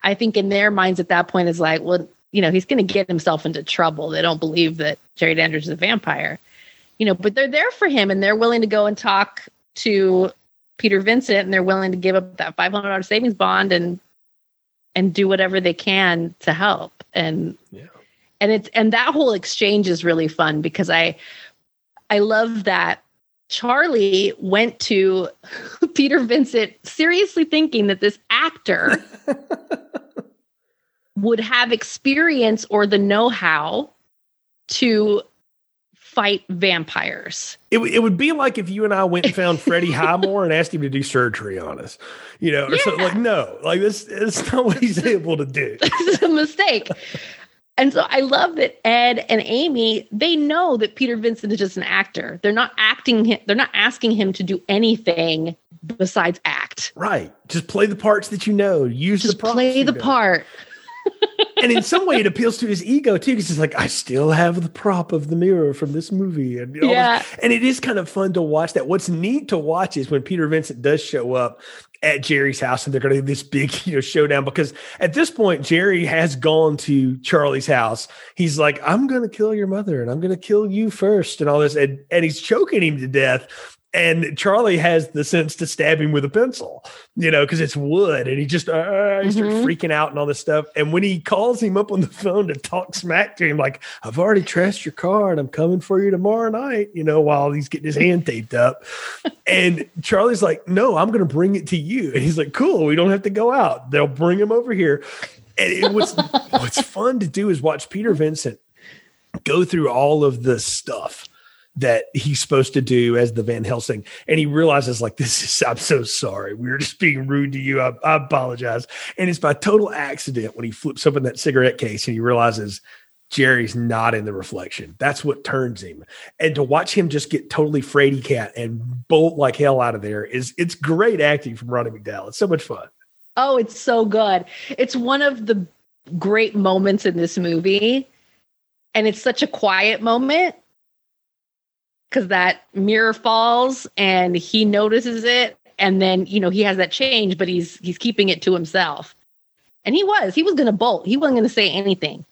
I think in their minds at that point is like, well, you know, he's going to get himself into trouble. They don't believe that Jerry Dandridge is a vampire, you know, but they're there for him and they're willing to go and talk to Peter Vincent and they're willing to give up that $500 savings bond and and do whatever they can to help. And yeah. and it's and that whole exchange is really fun because I I love that Charlie went to Peter Vincent seriously thinking that this actor would have experience or the know how to fight vampires. It, it would be like if you and I went and found Freddie Highmore and asked him to do surgery on us, you know, or yeah. something like, no, like this, it's not what he's able to do. It's a mistake. And so I love that Ed and Amy, they know that Peter Vincent is just an actor. They're not acting him, they're not asking him to do anything besides act. Right. Just play the parts that you know. Use just the play the know. part. And in some way it appeals to his ego too because he's like i still have the prop of the mirror from this movie and yeah. and it is kind of fun to watch that. What's neat to watch is when peter vincent does show up at jerry's house and they're going to have this big you know showdown because at this point jerry has gone to charlie's house. He's like i'm going to kill your mother and i'm going to kill you first and all this and, and he's choking him to death and Charlie has the sense to stab him with a pencil, you know, because it's wood, and he just uh, he starts mm-hmm. freaking out and all this stuff. And when he calls him up on the phone to talk smack to him, like I've already trashed your car and I'm coming for you tomorrow night, you know, while he's getting his hand taped up, and Charlie's like, "No, I'm going to bring it to you," and he's like, "Cool, we don't have to go out. They'll bring him over here." And it was what's fun to do is watch Peter Vincent go through all of the stuff that he's supposed to do as the Van Helsing. And he realizes, like, this is, I'm so sorry. We were just being rude to you. I, I apologize. And it's by total accident when he flips open that cigarette case and he realizes Jerry's not in the reflection. That's what turns him. And to watch him just get totally fraidy cat and bolt like hell out of there is it's great acting from Roddy McDowall. It's so much fun. Oh, it's so good. It's one of the great moments in this movie. And it's such a quiet moment because that mirror falls and he notices it and then you know he has that change but he's he's keeping it to himself. And he was he was going to bolt. He wasn't going to say anything.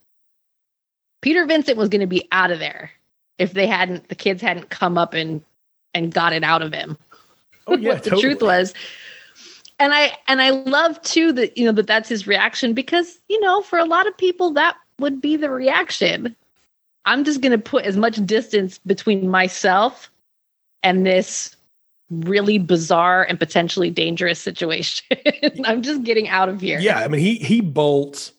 Peter vincent was going to be out of there if they hadn't the kids hadn't come up and and got it out of him. Oh yeah what the truth was. And i and i love too that you know that that's his reaction because you know for a lot of people that would be the reaction I'm just going to put as much distance between myself and this really bizarre and potentially dangerous situation. I'm just getting out of here. Yeah, I mean he he bolts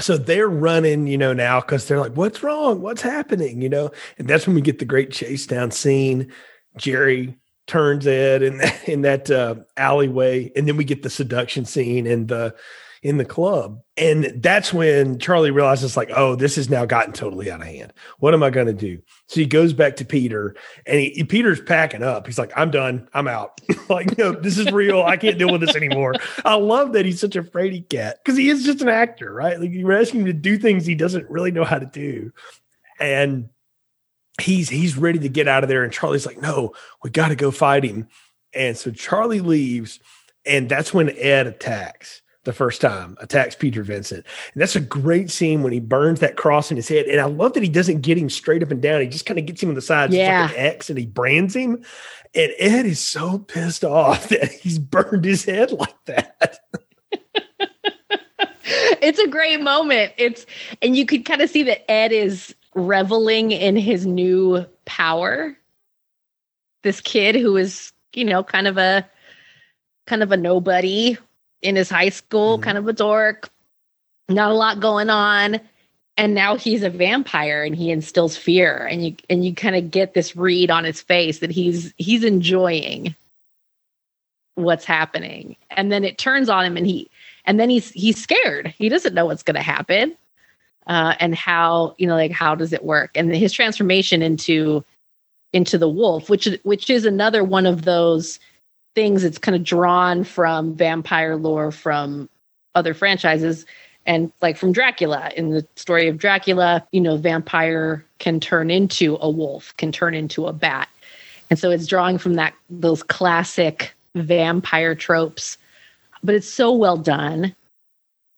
so they're running, you know, now because they're like, what's wrong? What's happening? You know, and that's when we get the great chase down scene. Jerry turns Ed in in that uh, alleyway, and then we get the seduction scene and the in the club. And that's when Charlie realizes, like, oh, this has now gotten totally out of hand. What am I going to do? So he goes back to Peter and he, Peter's packing up. He's like, I'm done. I'm out. like, no, this is real. I can't deal with this anymore. I love that he's such a fraidy cat because he is just an actor, right? Like, you're asking him to do things he doesn't really know how to do. And he's he's ready to get out of there. And Charlie's like, no, we got to go fight him. And so Charlie leaves, and that's when Ed attacks the first time, attacks Peter Vincent. And that's a great scene when he burns that cross in his head. And I love that he doesn't get him straight up and down. He just kind of gets him on the side, yeah. like an X, and he brands him. And Ed is so pissed off that he's burned his head like that. it's a great moment. It's and you could kind of see that Ed is reveling in his new power. This kid who is, you know, kind of a kind of a nobody in his high school, mm-hmm. kind of a dork, not a lot going on. And now he's a vampire and he instills fear. And you and you kind of get this read on his face that he's he's enjoying what's happening. And then it turns on him and he and then he's he's scared. He doesn't know what's gonna happen. Uh, and how, you know, like how does it work? And his transformation into into the wolf, which which is another one of those things it's kind of drawn from vampire lore from other franchises and like from Dracula in the story of Dracula, you know, vampire can turn into a wolf, can turn into a bat. And so it's drawing from that those classic vampire tropes. But it's so well done.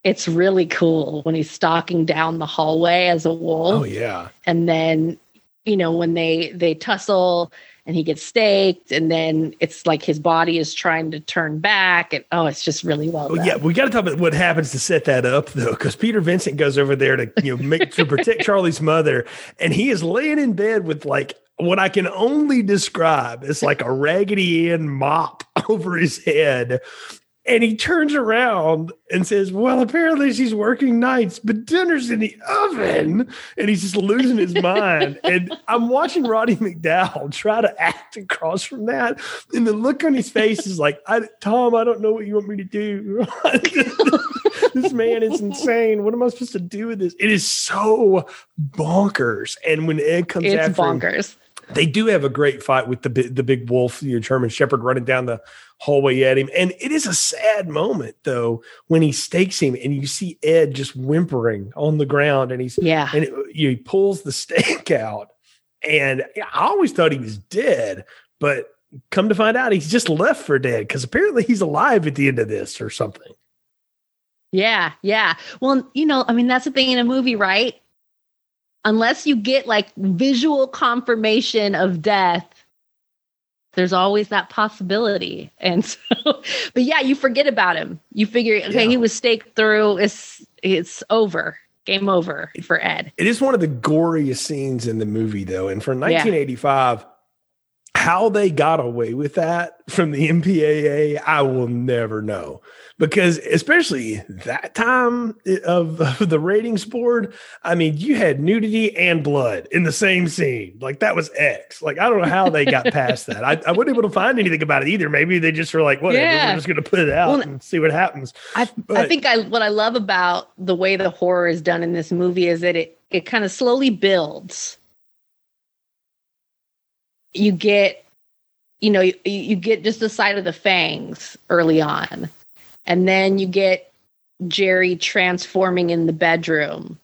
It's really cool when he's stalking down the hallway as a wolf. Oh yeah. And then, you know, when they they tussle and he gets staked and then it's like his body is trying to turn back and oh it's just really well done. yeah we got to talk about what happens to set that up though because peter vincent goes over there to you know make to protect charlie's mother and he is laying in bed with like what i can only describe as like a raggedy Ann mop over his head and he turns around and says, Well, apparently she's working nights, but dinner's in the oven. And he's just losing his mind. And I'm watching Roddy McDowall try to act across from that. And the look on his face is like, I, Tom, I don't know what you want me to do. this man is insane. What am I supposed to do with this? It is so bonkers. And when Ed comes it's after bonkers. Him, they do have a great fight with the the big wolf, your German Shepherd, running down the hallway at him, and it is a sad moment though when he stakes him, and you see Ed just whimpering on the ground, and he's yeah, and it, he pulls the stake out, and I always thought he was dead, but come to find out, he's just left for dead because apparently he's alive at the end of this or something. Yeah, yeah. Well, you know, I mean, that's the thing in a movie, right? unless you get like visual confirmation of death, there's always that possibility. And so, but yeah, you forget about him. You figure, okay, yeah. he was staked through. It's it's over. Game over for Ed. It is one of the goriest scenes in the movie, though. And for 1985, yeah how they got away with that from the MPAA, I will never know. Because especially that time of, of, the ratings board, I mean, you had nudity and blood in the same scene. Like that was X. Like I don't know how they got past that. I, I wasn't able to find anything about it either. Maybe they just were like, whatever, yeah. we're just going to put it out well, and see what happens. I, but, I think I what I love about the way the horror is done in this movie is that it it kind of slowly builds you get you know you, you get just the sight of the fangs early on. And then you get jerry transforming in the bedroom.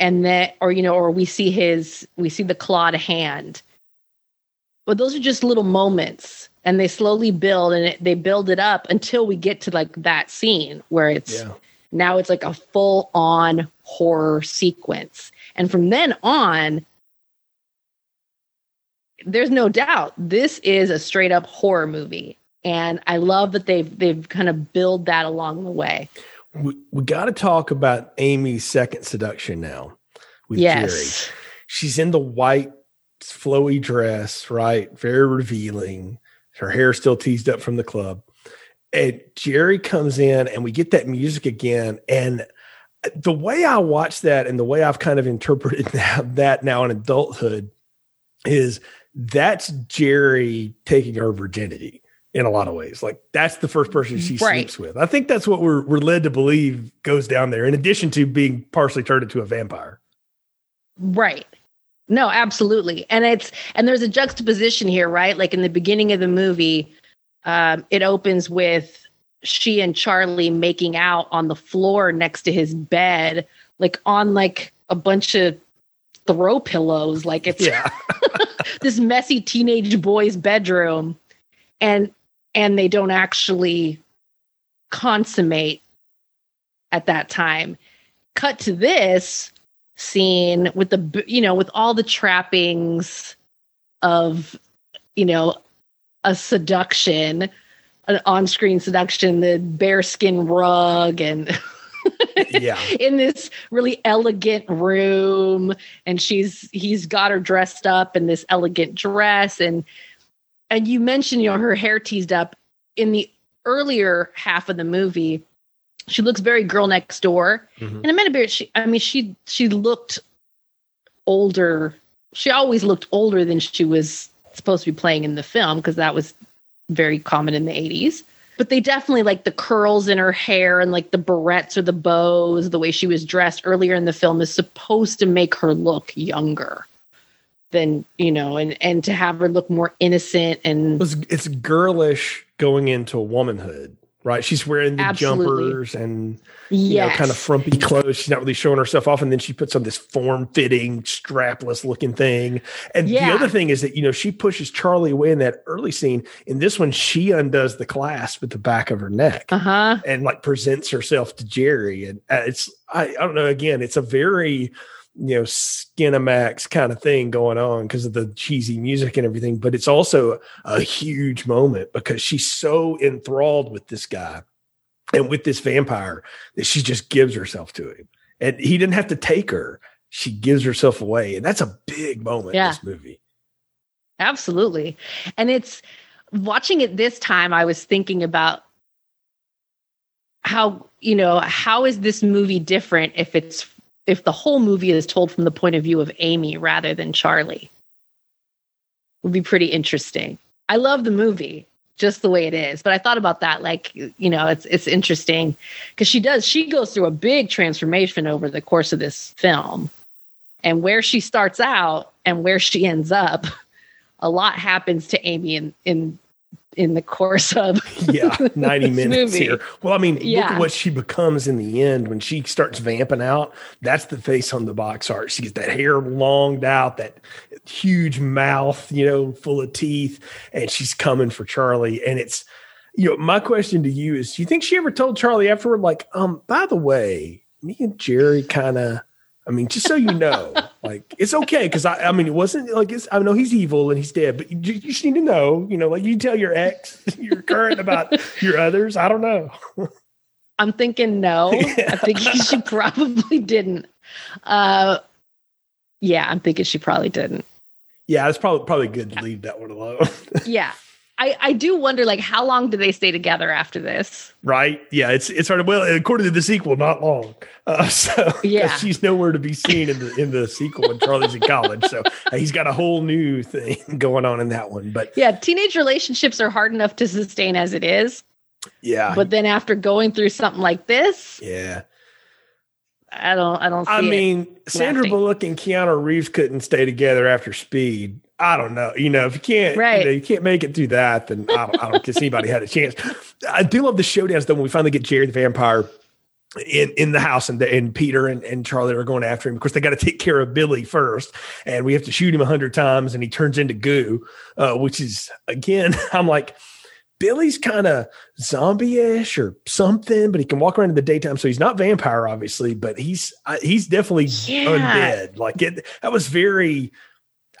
And then or you know or we see his we see the clawed hand. But those are just little moments and they slowly build and it, they build it up until we get to like that scene where it's yeah. now it's like a full on horror sequence. And from then on there's no doubt this is a straight up horror movie. And i love that they've they've kind of build that along the way. We, we got to talk about amy's second seduction now with yes. jerry she's in the white flowy dress right? Very revealing. Her hair still teased up from the club. And jerry comes in and we get that music again. And the way I watch that and the way I've kind of interpreted that, that now in adulthood is that's Jerry taking her virginity in a lot of ways. Like that's the first person she right. sleeps with. I think that's what we're we're led to believe goes down there, in addition to being partially turned into a vampire. Right. No, absolutely. And it's and there's a juxtaposition here, right? Like in the beginning of the movie, um, it opens with she and Charlie making out on the floor next to his bed, like on like a bunch of throw pillows. Like it's yeah. this messy teenage boy's bedroom. And and they don't actually consummate at that time. Cut to this scene with the you know with all the trappings of you know a seduction an on-screen seduction the bearskin rug and yeah. In this really elegant room and she's he's got her dressed up in this elegant dress and and you mentioned you know her hair teased up. In the earlier half of the movie she looks very girl next door. Mm-hmm. and a minute she i mean she she looked older. She always looked older than she was supposed to be playing in the film because that was very common in the 80s but they definitely like the curls in her hair and like the barrettes or the bows the way she was dressed earlier in the film is supposed to make her look younger than you know and and to have her look more innocent and it's, it's girlish going into womanhood right? She's wearing the Absolutely. jumpers and you yes. know, kind of frumpy clothes. She's not really showing herself off, and then she puts on this form-fitting, strapless looking thing. And yeah. the other thing is that you know she pushes Charlie away in that early scene. In this one, she undoes the clasp at the back of her neck uh-huh. and like presents herself to Jerry. And uh, it's I, I don't know. Again, it's a very you know skinamax kind of thing going on because of the cheesy music and everything but it's also a huge moment because she's so enthralled with this guy and with this vampire that she just gives herself to him. And he didn't have to take her. She gives herself away. And that's a big moment yeah. in this movie. Absolutely. And it's watching it this time i was thinking about how you know how is this movie different if it's if the whole movie is told from the point of view of Amy rather than Charlie. Would be pretty interesting. I love the movie just the way it is, but I thought about that like, you know, it's it's interesting cuz she does she goes through a big transformation over the course of this film. And where she starts out and where she ends up, a lot happens to Amy in in in the course of yeah 90 minutes movie. here well i mean yeah. look at what she becomes in the end when she starts vamping out that's the face on the box art she gets that hair longed out that huge mouth you know full of teeth and she's coming for charlie and it's you know my question to you is do you think she ever told charlie afterward like um by the way me and jerry kind of I mean, just so you know, like it's okay because I, I mean, it wasn't like it's. I know he's evil and he's dead, but you, you just need to know, you know, like you tell your ex, your current about your others. I don't know. I'm thinking no. Yeah. I think she probably didn't. Uh, yeah, I'm thinking she probably didn't. Yeah, it's probably probably good to leave that one alone. yeah, I, I do wonder like how long do they stay together after this? Right. Yeah. It's it's hard. Well, according to the sequel, not long. Uh, so yeah, she's nowhere to be seen in the in the sequel when Charlie's in college. So uh, he's got a whole new thing going on in that one. But yeah, teenage relationships are hard enough to sustain as it is. Yeah. But then after going through something like this, yeah. I don't. I don't. I mean, Sandra Bullock and Keanu Reeves couldn't stay together after Speed. I don't know. You know, if you can't, right. you, know, you can't make it through that, then I don't, I don't guess anybody had a chance. I do love the showdowns though when we finally get Jerry the Vampire in in the house and and Peter and, and Charlie are going after him. Of course, they got to take care of Billy first, and we have to shoot him a hundred times, and he turns into goo, uh, which is again, I'm like. Billy's kind of zombie-ish or something, but he can walk around in the daytime. So he's not vampire, obviously, but he's uh, he's definitely yeah. undead. Like it, that was very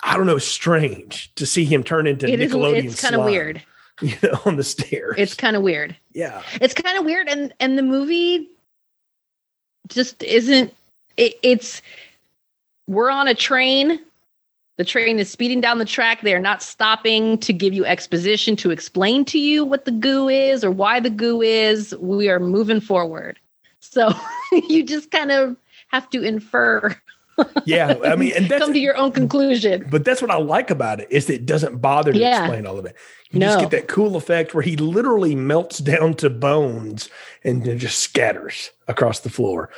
I don't know, strange to see him turn into it Nickelodeon. Is, it's kind of weird. You know, on the stairs. It's kind of weird. Yeah. It's kind of weird. And and the movie just isn't it, it's we're on a train. The train is speeding down the track. They are not stopping to give you exposition to explain to you what the goo is or why the goo is. We are moving forward. So you just kind of have to infer. Yeah, I mean, and that's come to your own conclusion. But that's what I like about it is that it doesn't bother to Yeah. explain all of it. You No. just get that cool effect where he literally melts down to bones and then just scatters across the floor.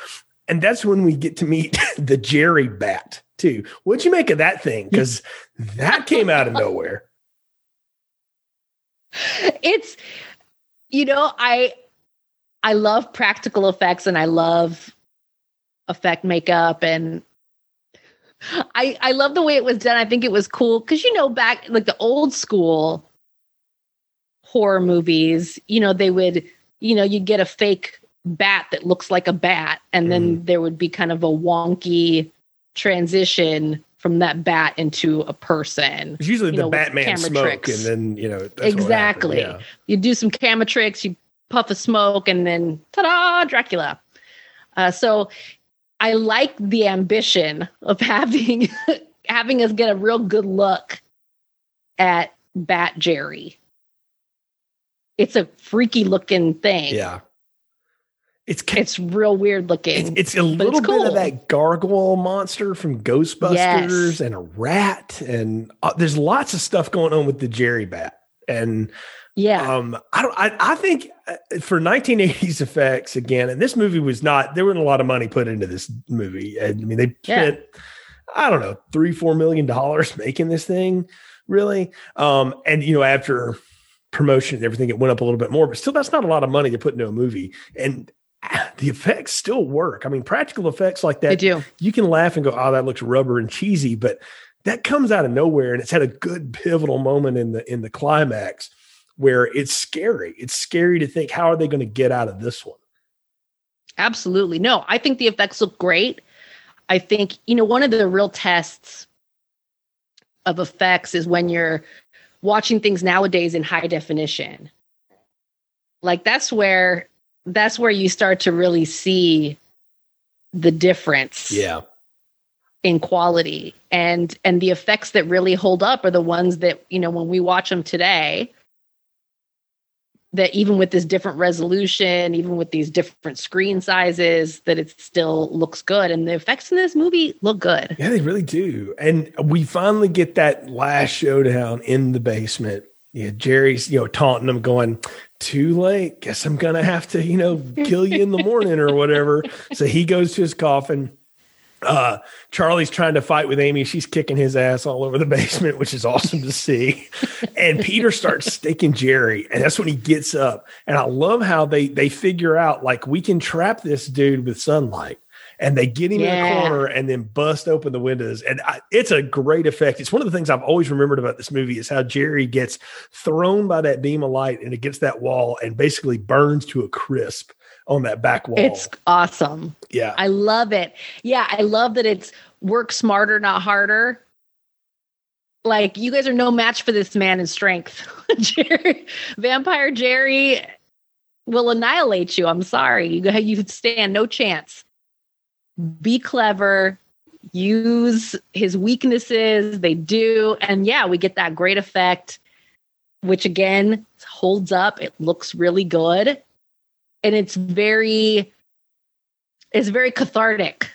And that's when we get to meet the Jerry Bat too. What'd you make of that thing? Because that came out of nowhere. It's you know, I I love practical effects and I love effect makeup and I I love the way it was done. I think it was cool cuz you know back like the old school horror movies, you know, they would you know, you'd get a fake bat that looks like a bat and then there would be kind of a wonky transition from that bat into a person. It's usually You the know, Batman smoke, tricks. and then you know that's what. Exactly. Yeah. You do some camera tricks, you puff a smoke, and then ta-da, Dracula. Uh, so I like the ambition of having having us get a real good look at Bat Jerry. It's a freaky looking thing. Yeah. It's It's real weird looking. it's a little it's bit of that gargoyle monster from Ghostbusters Yes. and a rat, and uh, there's lots of stuff going on with the Jerry Bat. And yeah. um, I don't. I, I think uh, for 1980s effects again, and this movie was not. There wasn't a lot of money put into this movie. And, I mean, they Yeah. spent I don't know three four million dollars making this thing, really. Um, and you know after promotion and everything, it went up a little bit more, but still, that's not a lot of money to put into a movie. And ah, the effects still work. I mean, practical effects like that. they do. you can laugh and go, "Oh, that looks rubber and cheesy," but that comes out of nowhere, and it's had a good pivotal moment in the in the climax where it's scary. It's scary to think how are they going to get out of this one. Absolutely. No, I think the effects look great. I think, you know, one of the real tests of effects is when you're watching things nowadays in high definition. Like that's where that's where you start to really see the difference Yeah, in quality and and the effects that really hold up are the ones that you know when we watch them today that even with this different resolution even with these different screen sizes that it still looks good and the effects in this movie look good yeah, they really do. And we finally get that last showdown in the basement. Yeah, Jerry's you know taunting him, going, "Too late. Guess I'm gonna have to you know kill you in the morning or whatever." So he goes to his coffin. Uh, Charlie's trying to fight with Amy. She's kicking his ass all over the basement, which is awesome to see. And Peter starts sticking Jerry, and that's when he gets up. And I love how they they figure out like we can trap this dude with sunlight. And they get him in a corner and then bust open the windows. And I, it's a great effect. It's one of the things I've always remembered about this movie is how Jerry gets thrown by that beam of light and against that wall and basically burns to a crisp on that back wall. it's awesome. Yeah. i love it. Yeah i love that it's work smarter not harder. Like you guys are no match for this man in strength. Jerry, vampire jerry will annihilate you. I'm sorry. You you stand. No chance. Be clever. Use his weaknesses. They do. And yeah we get that great effect which again holds up. It looks really good and it's very it's very cathartic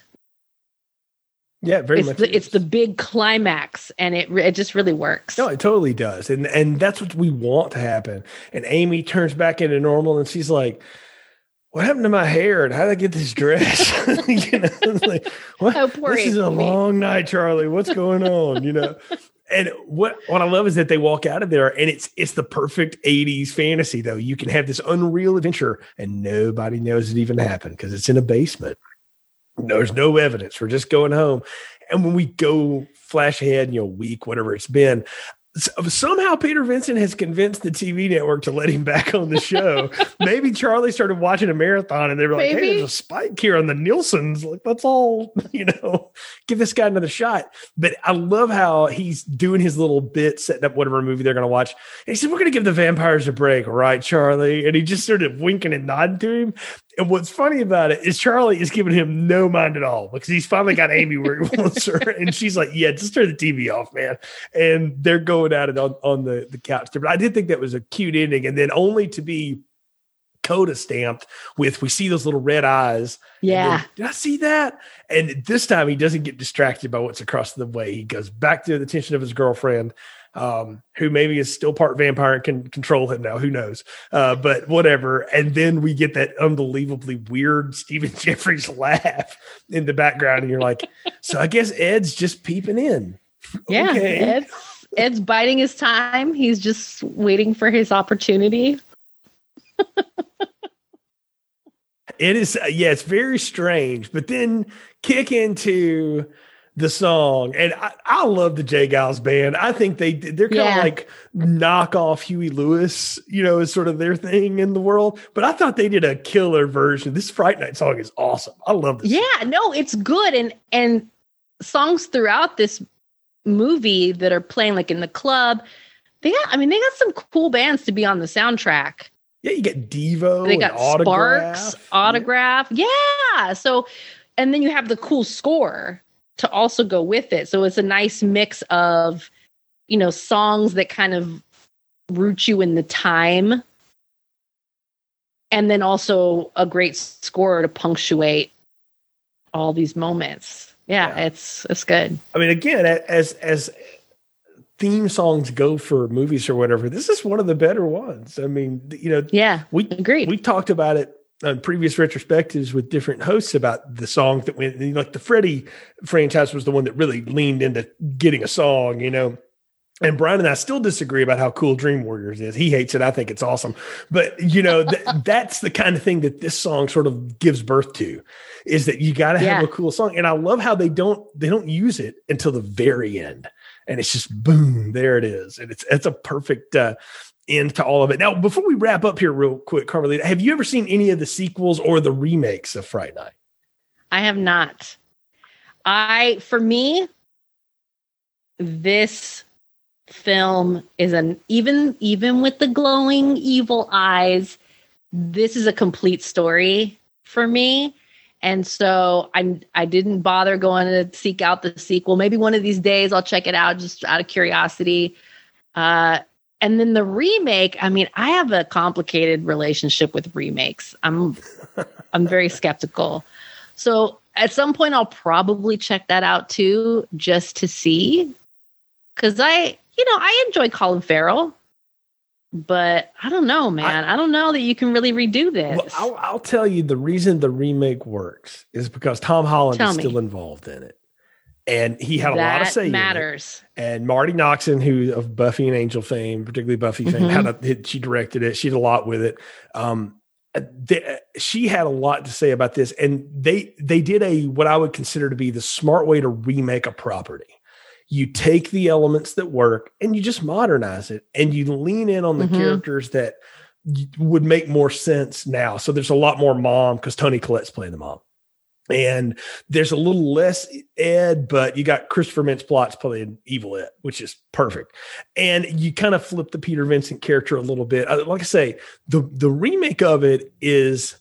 yeah, very it's much. the, is. it's the big climax and it it just really works No, it totally does. And and that's what we want to happen. And Amy turns back into normal and she's like, What happened to my hair? And how did I get this dress? you know, like, what? Oh, this is a long night, Charlie. What's going on? You know? And what what I love is that they walk out of there and it's it's the perfect 80s fantasy, though. You can have this unreal adventure and nobody knows it even happened because it's in a basement. There's no evidence. We're just going home. And when we go flash ahead, you know, week, whatever it's been, somehow Peter Vincent has convinced the TV network to let him back on the show. Maybe Charlie started watching a marathon and they were like, hey, there's a spike here on the Nielsen's. Like, let's all, you know, give this guy another shot. But I love how he's doing his little bit, setting up whatever movie they're going to watch. And he said, We're going to give the vampires a break, right, Charlie? And he just started winking and nodding to him. And what's funny about it is Charlie is giving him no mind at all because he's finally got Amy where he wants her. And she's like, Yeah, just turn the TV off, man. And they're going at it on, on the, the couch. But I did think that was a cute ending. And then only to be coda stamped with we see those little red eyes. Yeah. Then, Did I see that? And this time he doesn't get distracted by what's across the way. He goes back to the attention of his girlfriend, um, who maybe is still part vampire and can control him now. Who knows? Uh, but whatever. And then we get that unbelievably weird Stephen Geoffreys laugh in the background, and you're like, so I guess Ed's just peeping in. Yeah. Okay. Ed's, Ed's biding his time. He's just waiting for his opportunity. It is, yeah, it's very strange. But then kick into the song, and I, I love the J Geils band. I think they they're kind of like knock off Huey Lewis, you know, is sort of their thing in the world. But I thought they did a killer version. This Fright Night song is awesome. I love this. Yeah, no, it's good. And and songs throughout this movie that are playing like in the club, they got I mean, they got some cool bands to be on the soundtrack. Yeah. You get Devo. they and got autograph. Sparks, autograph. Yeah. So, and then you have the cool score to also go with it. So it's a nice mix of, you know, songs that kind of root you in the time. And then also a great score to punctuate all these moments. Yeah, Yeah. it's it's good. I mean, again, as as theme songs go for movies or whatever, this is one of the better ones. I mean, you know, Yeah, we agreed. we talked about it on previous retrospectives with different hosts about the song that went like the Freddie franchise was the one that really leaned into getting a song, you know. And Brian and I still disagree about how cool Dream Warriors is. He hates it. I think it's awesome. But you know, th- that's the kind of thing that this song sort of gives birth to is that you got to have Yeah. a cool song. And I love how they don't they don't use it until the very end. And it's just boom, there it is. And it's it's a perfect uh end to all of it. Now, before we wrap up here real quick, Carmelita, have you ever seen any of the sequels or the remakes of Fright Night? I have not. I for me this film is an even even with the glowing evil eyes this is a complete story for me and so I I didn't bother going to seek out the sequel. Maybe one of these days I'll check it out just out of curiosity. Uh and then the remake I mean I have a complicated relationship with remakes. I'm I'm very skeptical. So at some point, I'll probably check that out too, just to see. Because I, you know, I enjoy Colin Farrell, but I don't know, man. I, don't know that you can really redo this. Well, I'll, I'll tell you the reason the remake works is because Tom Holland Tell is me. still involved in it. And he had a lot of that say in it. matters. And Marti Noxon, who of Buffy and Angel fame, particularly Buffy fame, Mhm. had a, she directed it. She did a lot with it. Um, she had a lot to say about this, and they they did a what I would consider to be the smart way to remake a property. You take the elements that work and you just modernize it, and you lean in on the Mhm. characters that would make more sense now. So there's a lot more mom because Toni Collette's playing the mom. And there's a little less Ed, but you got Christopher Mintz-Plasse playing Evil Ed, which is perfect. And you kind of flip the Peter Vincent character a little bit. Uh, Like I say, the the remake of it is,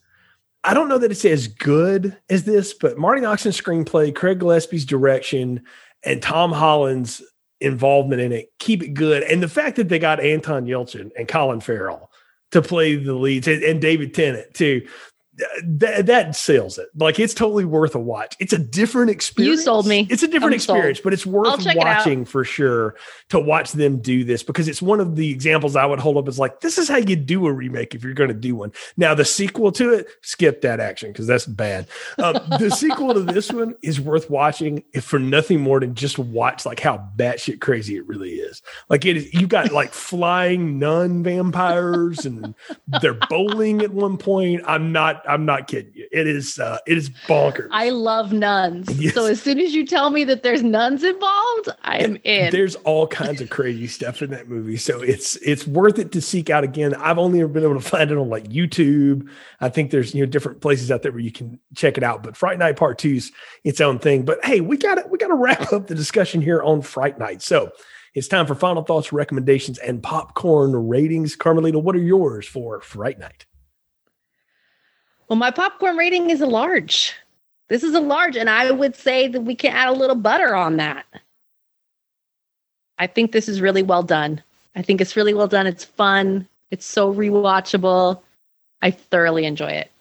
I don't know that it's as good as this, but Marti Noxon's screenplay, Craig Gillespie's direction, and Tom Holland's involvement in it keep it good. And the fact that they got Anton Yelchin and Colin Farrell to play the leads and, and David Tennant too. That, that sells it. Like it's totally worth a watch. It's a different experience. You sold me. It's a different I'm sold. experience, but it's worth check it watching for sure to watch them do this because it's one of the examples I would hold up as like, this is how you do a remake if you're going to do one. Now, the sequel to it, skip that action because that's bad. Um, the sequel to this one is worth watching if for nothing more than just watch like how batshit crazy it really is. Like it is, you got like flying nun vampires and they're bowling at one point. I'm not, I'm not kidding you. It is, uh, it is bonkers. I love nuns. Yes. So as soon as you tell me that there's nuns involved, I am in. There's all kinds of crazy stuff in that movie, so it's it's worth it to seek out again. I've only ever been able to find it on like YouTube. I think there's you know different places out there where you can check it out. But Fright Night Part Two is its own thing. But hey, we got to we got to wrap up the discussion here on Fright Night. So it's time for final thoughts, recommendations, and popcorn ratings. Carmelita, what are yours for Fright Night? Well, my popcorn rating is a large. This is a large, and I would say that we can add a little butter on that. I think this is really well done. I think it's really well done. It's fun. It's so rewatchable. I thoroughly enjoy it.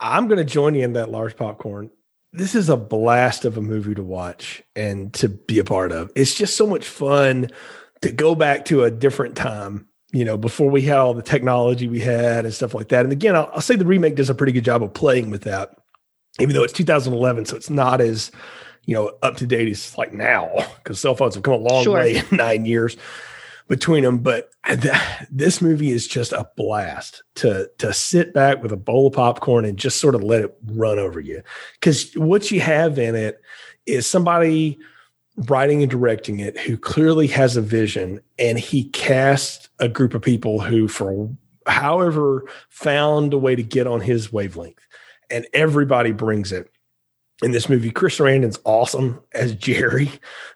I'm going to join you in that large popcorn. This is a blast of a movie to watch and to be a part of. It's just so much fun to go back to a different time, you know, before we had all the technology we had and stuff like that. And again, I'll, I'll say the remake does a pretty good job of playing with that, even though it's 2011, so it's not as you know up to date as like now because cell phones have come a long sure. way in nine years between them. But th- this movie is just a blast to to sit back with a bowl of popcorn and just sort of let it run over you. Because what you have in it is somebody writing and directing it who clearly has a vision, and he cast a group of people who, for however, found a way to get on his wavelength, and everybody brings it in this movie. Chris Sarandon's awesome as Jerry,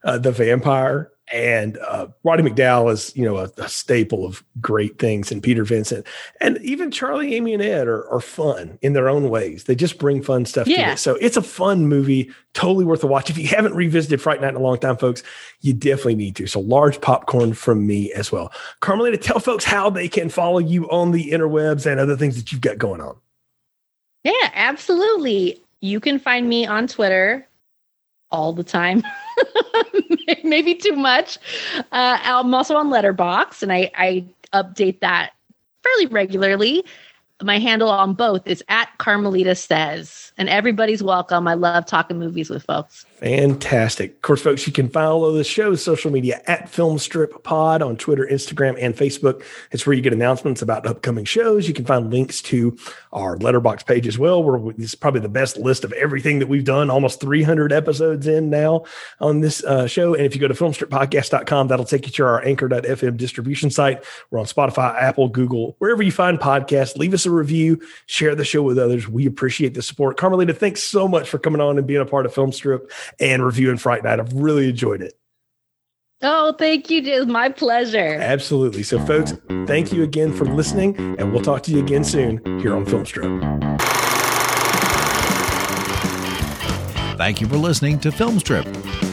uh, the vampire and uh, Roddy McDowall is you know a, a, staple of great things, and Peter Vincent, and even Charlie, Amy, and Ed are, are fun in their own ways. They just bring fun stuff yeah. to it. So it's a fun movie, totally worth a watch. If you haven't revisited Fright Night in a long time, folks, you definitely need to. So large popcorn from me as well. Carmelita, tell folks how they can follow you on the interwebs and other things that you've got going on. Yeah, absolutely. You can find me on Twitter all the time. maybe too much. Uh, I'm also on Letterboxd, and I, I update that fairly regularly my handle on both is at Carmelita Says, and everybody's welcome. I love talking movies with folks. Fantastic. Of course, folks, you can follow the show's social media at Filmstrip Pod on Twitter, Instagram, and Facebook. It's where you get announcements about upcoming shows. You can find links to our Letterboxd page as well, where it's probably the best list of everything that we've done, almost 300 episodes in now on this uh, show. And if you go to filmstrippodcast.com, that'll take you to our anchor.fm distribution site. We're on Spotify, Apple, Google, wherever you find podcasts. Leave us a review, share the show with others. We appreciate the support. Carmelita, thanks so much for coming on and being a part of Filmstrip and reviewing Fright Night. I've really enjoyed it. Oh, thank you. It's my pleasure. Absolutely. So, folks, thank you again for listening, and we'll talk to you again soon here on Filmstrip. Thank you for listening to Filmstrip.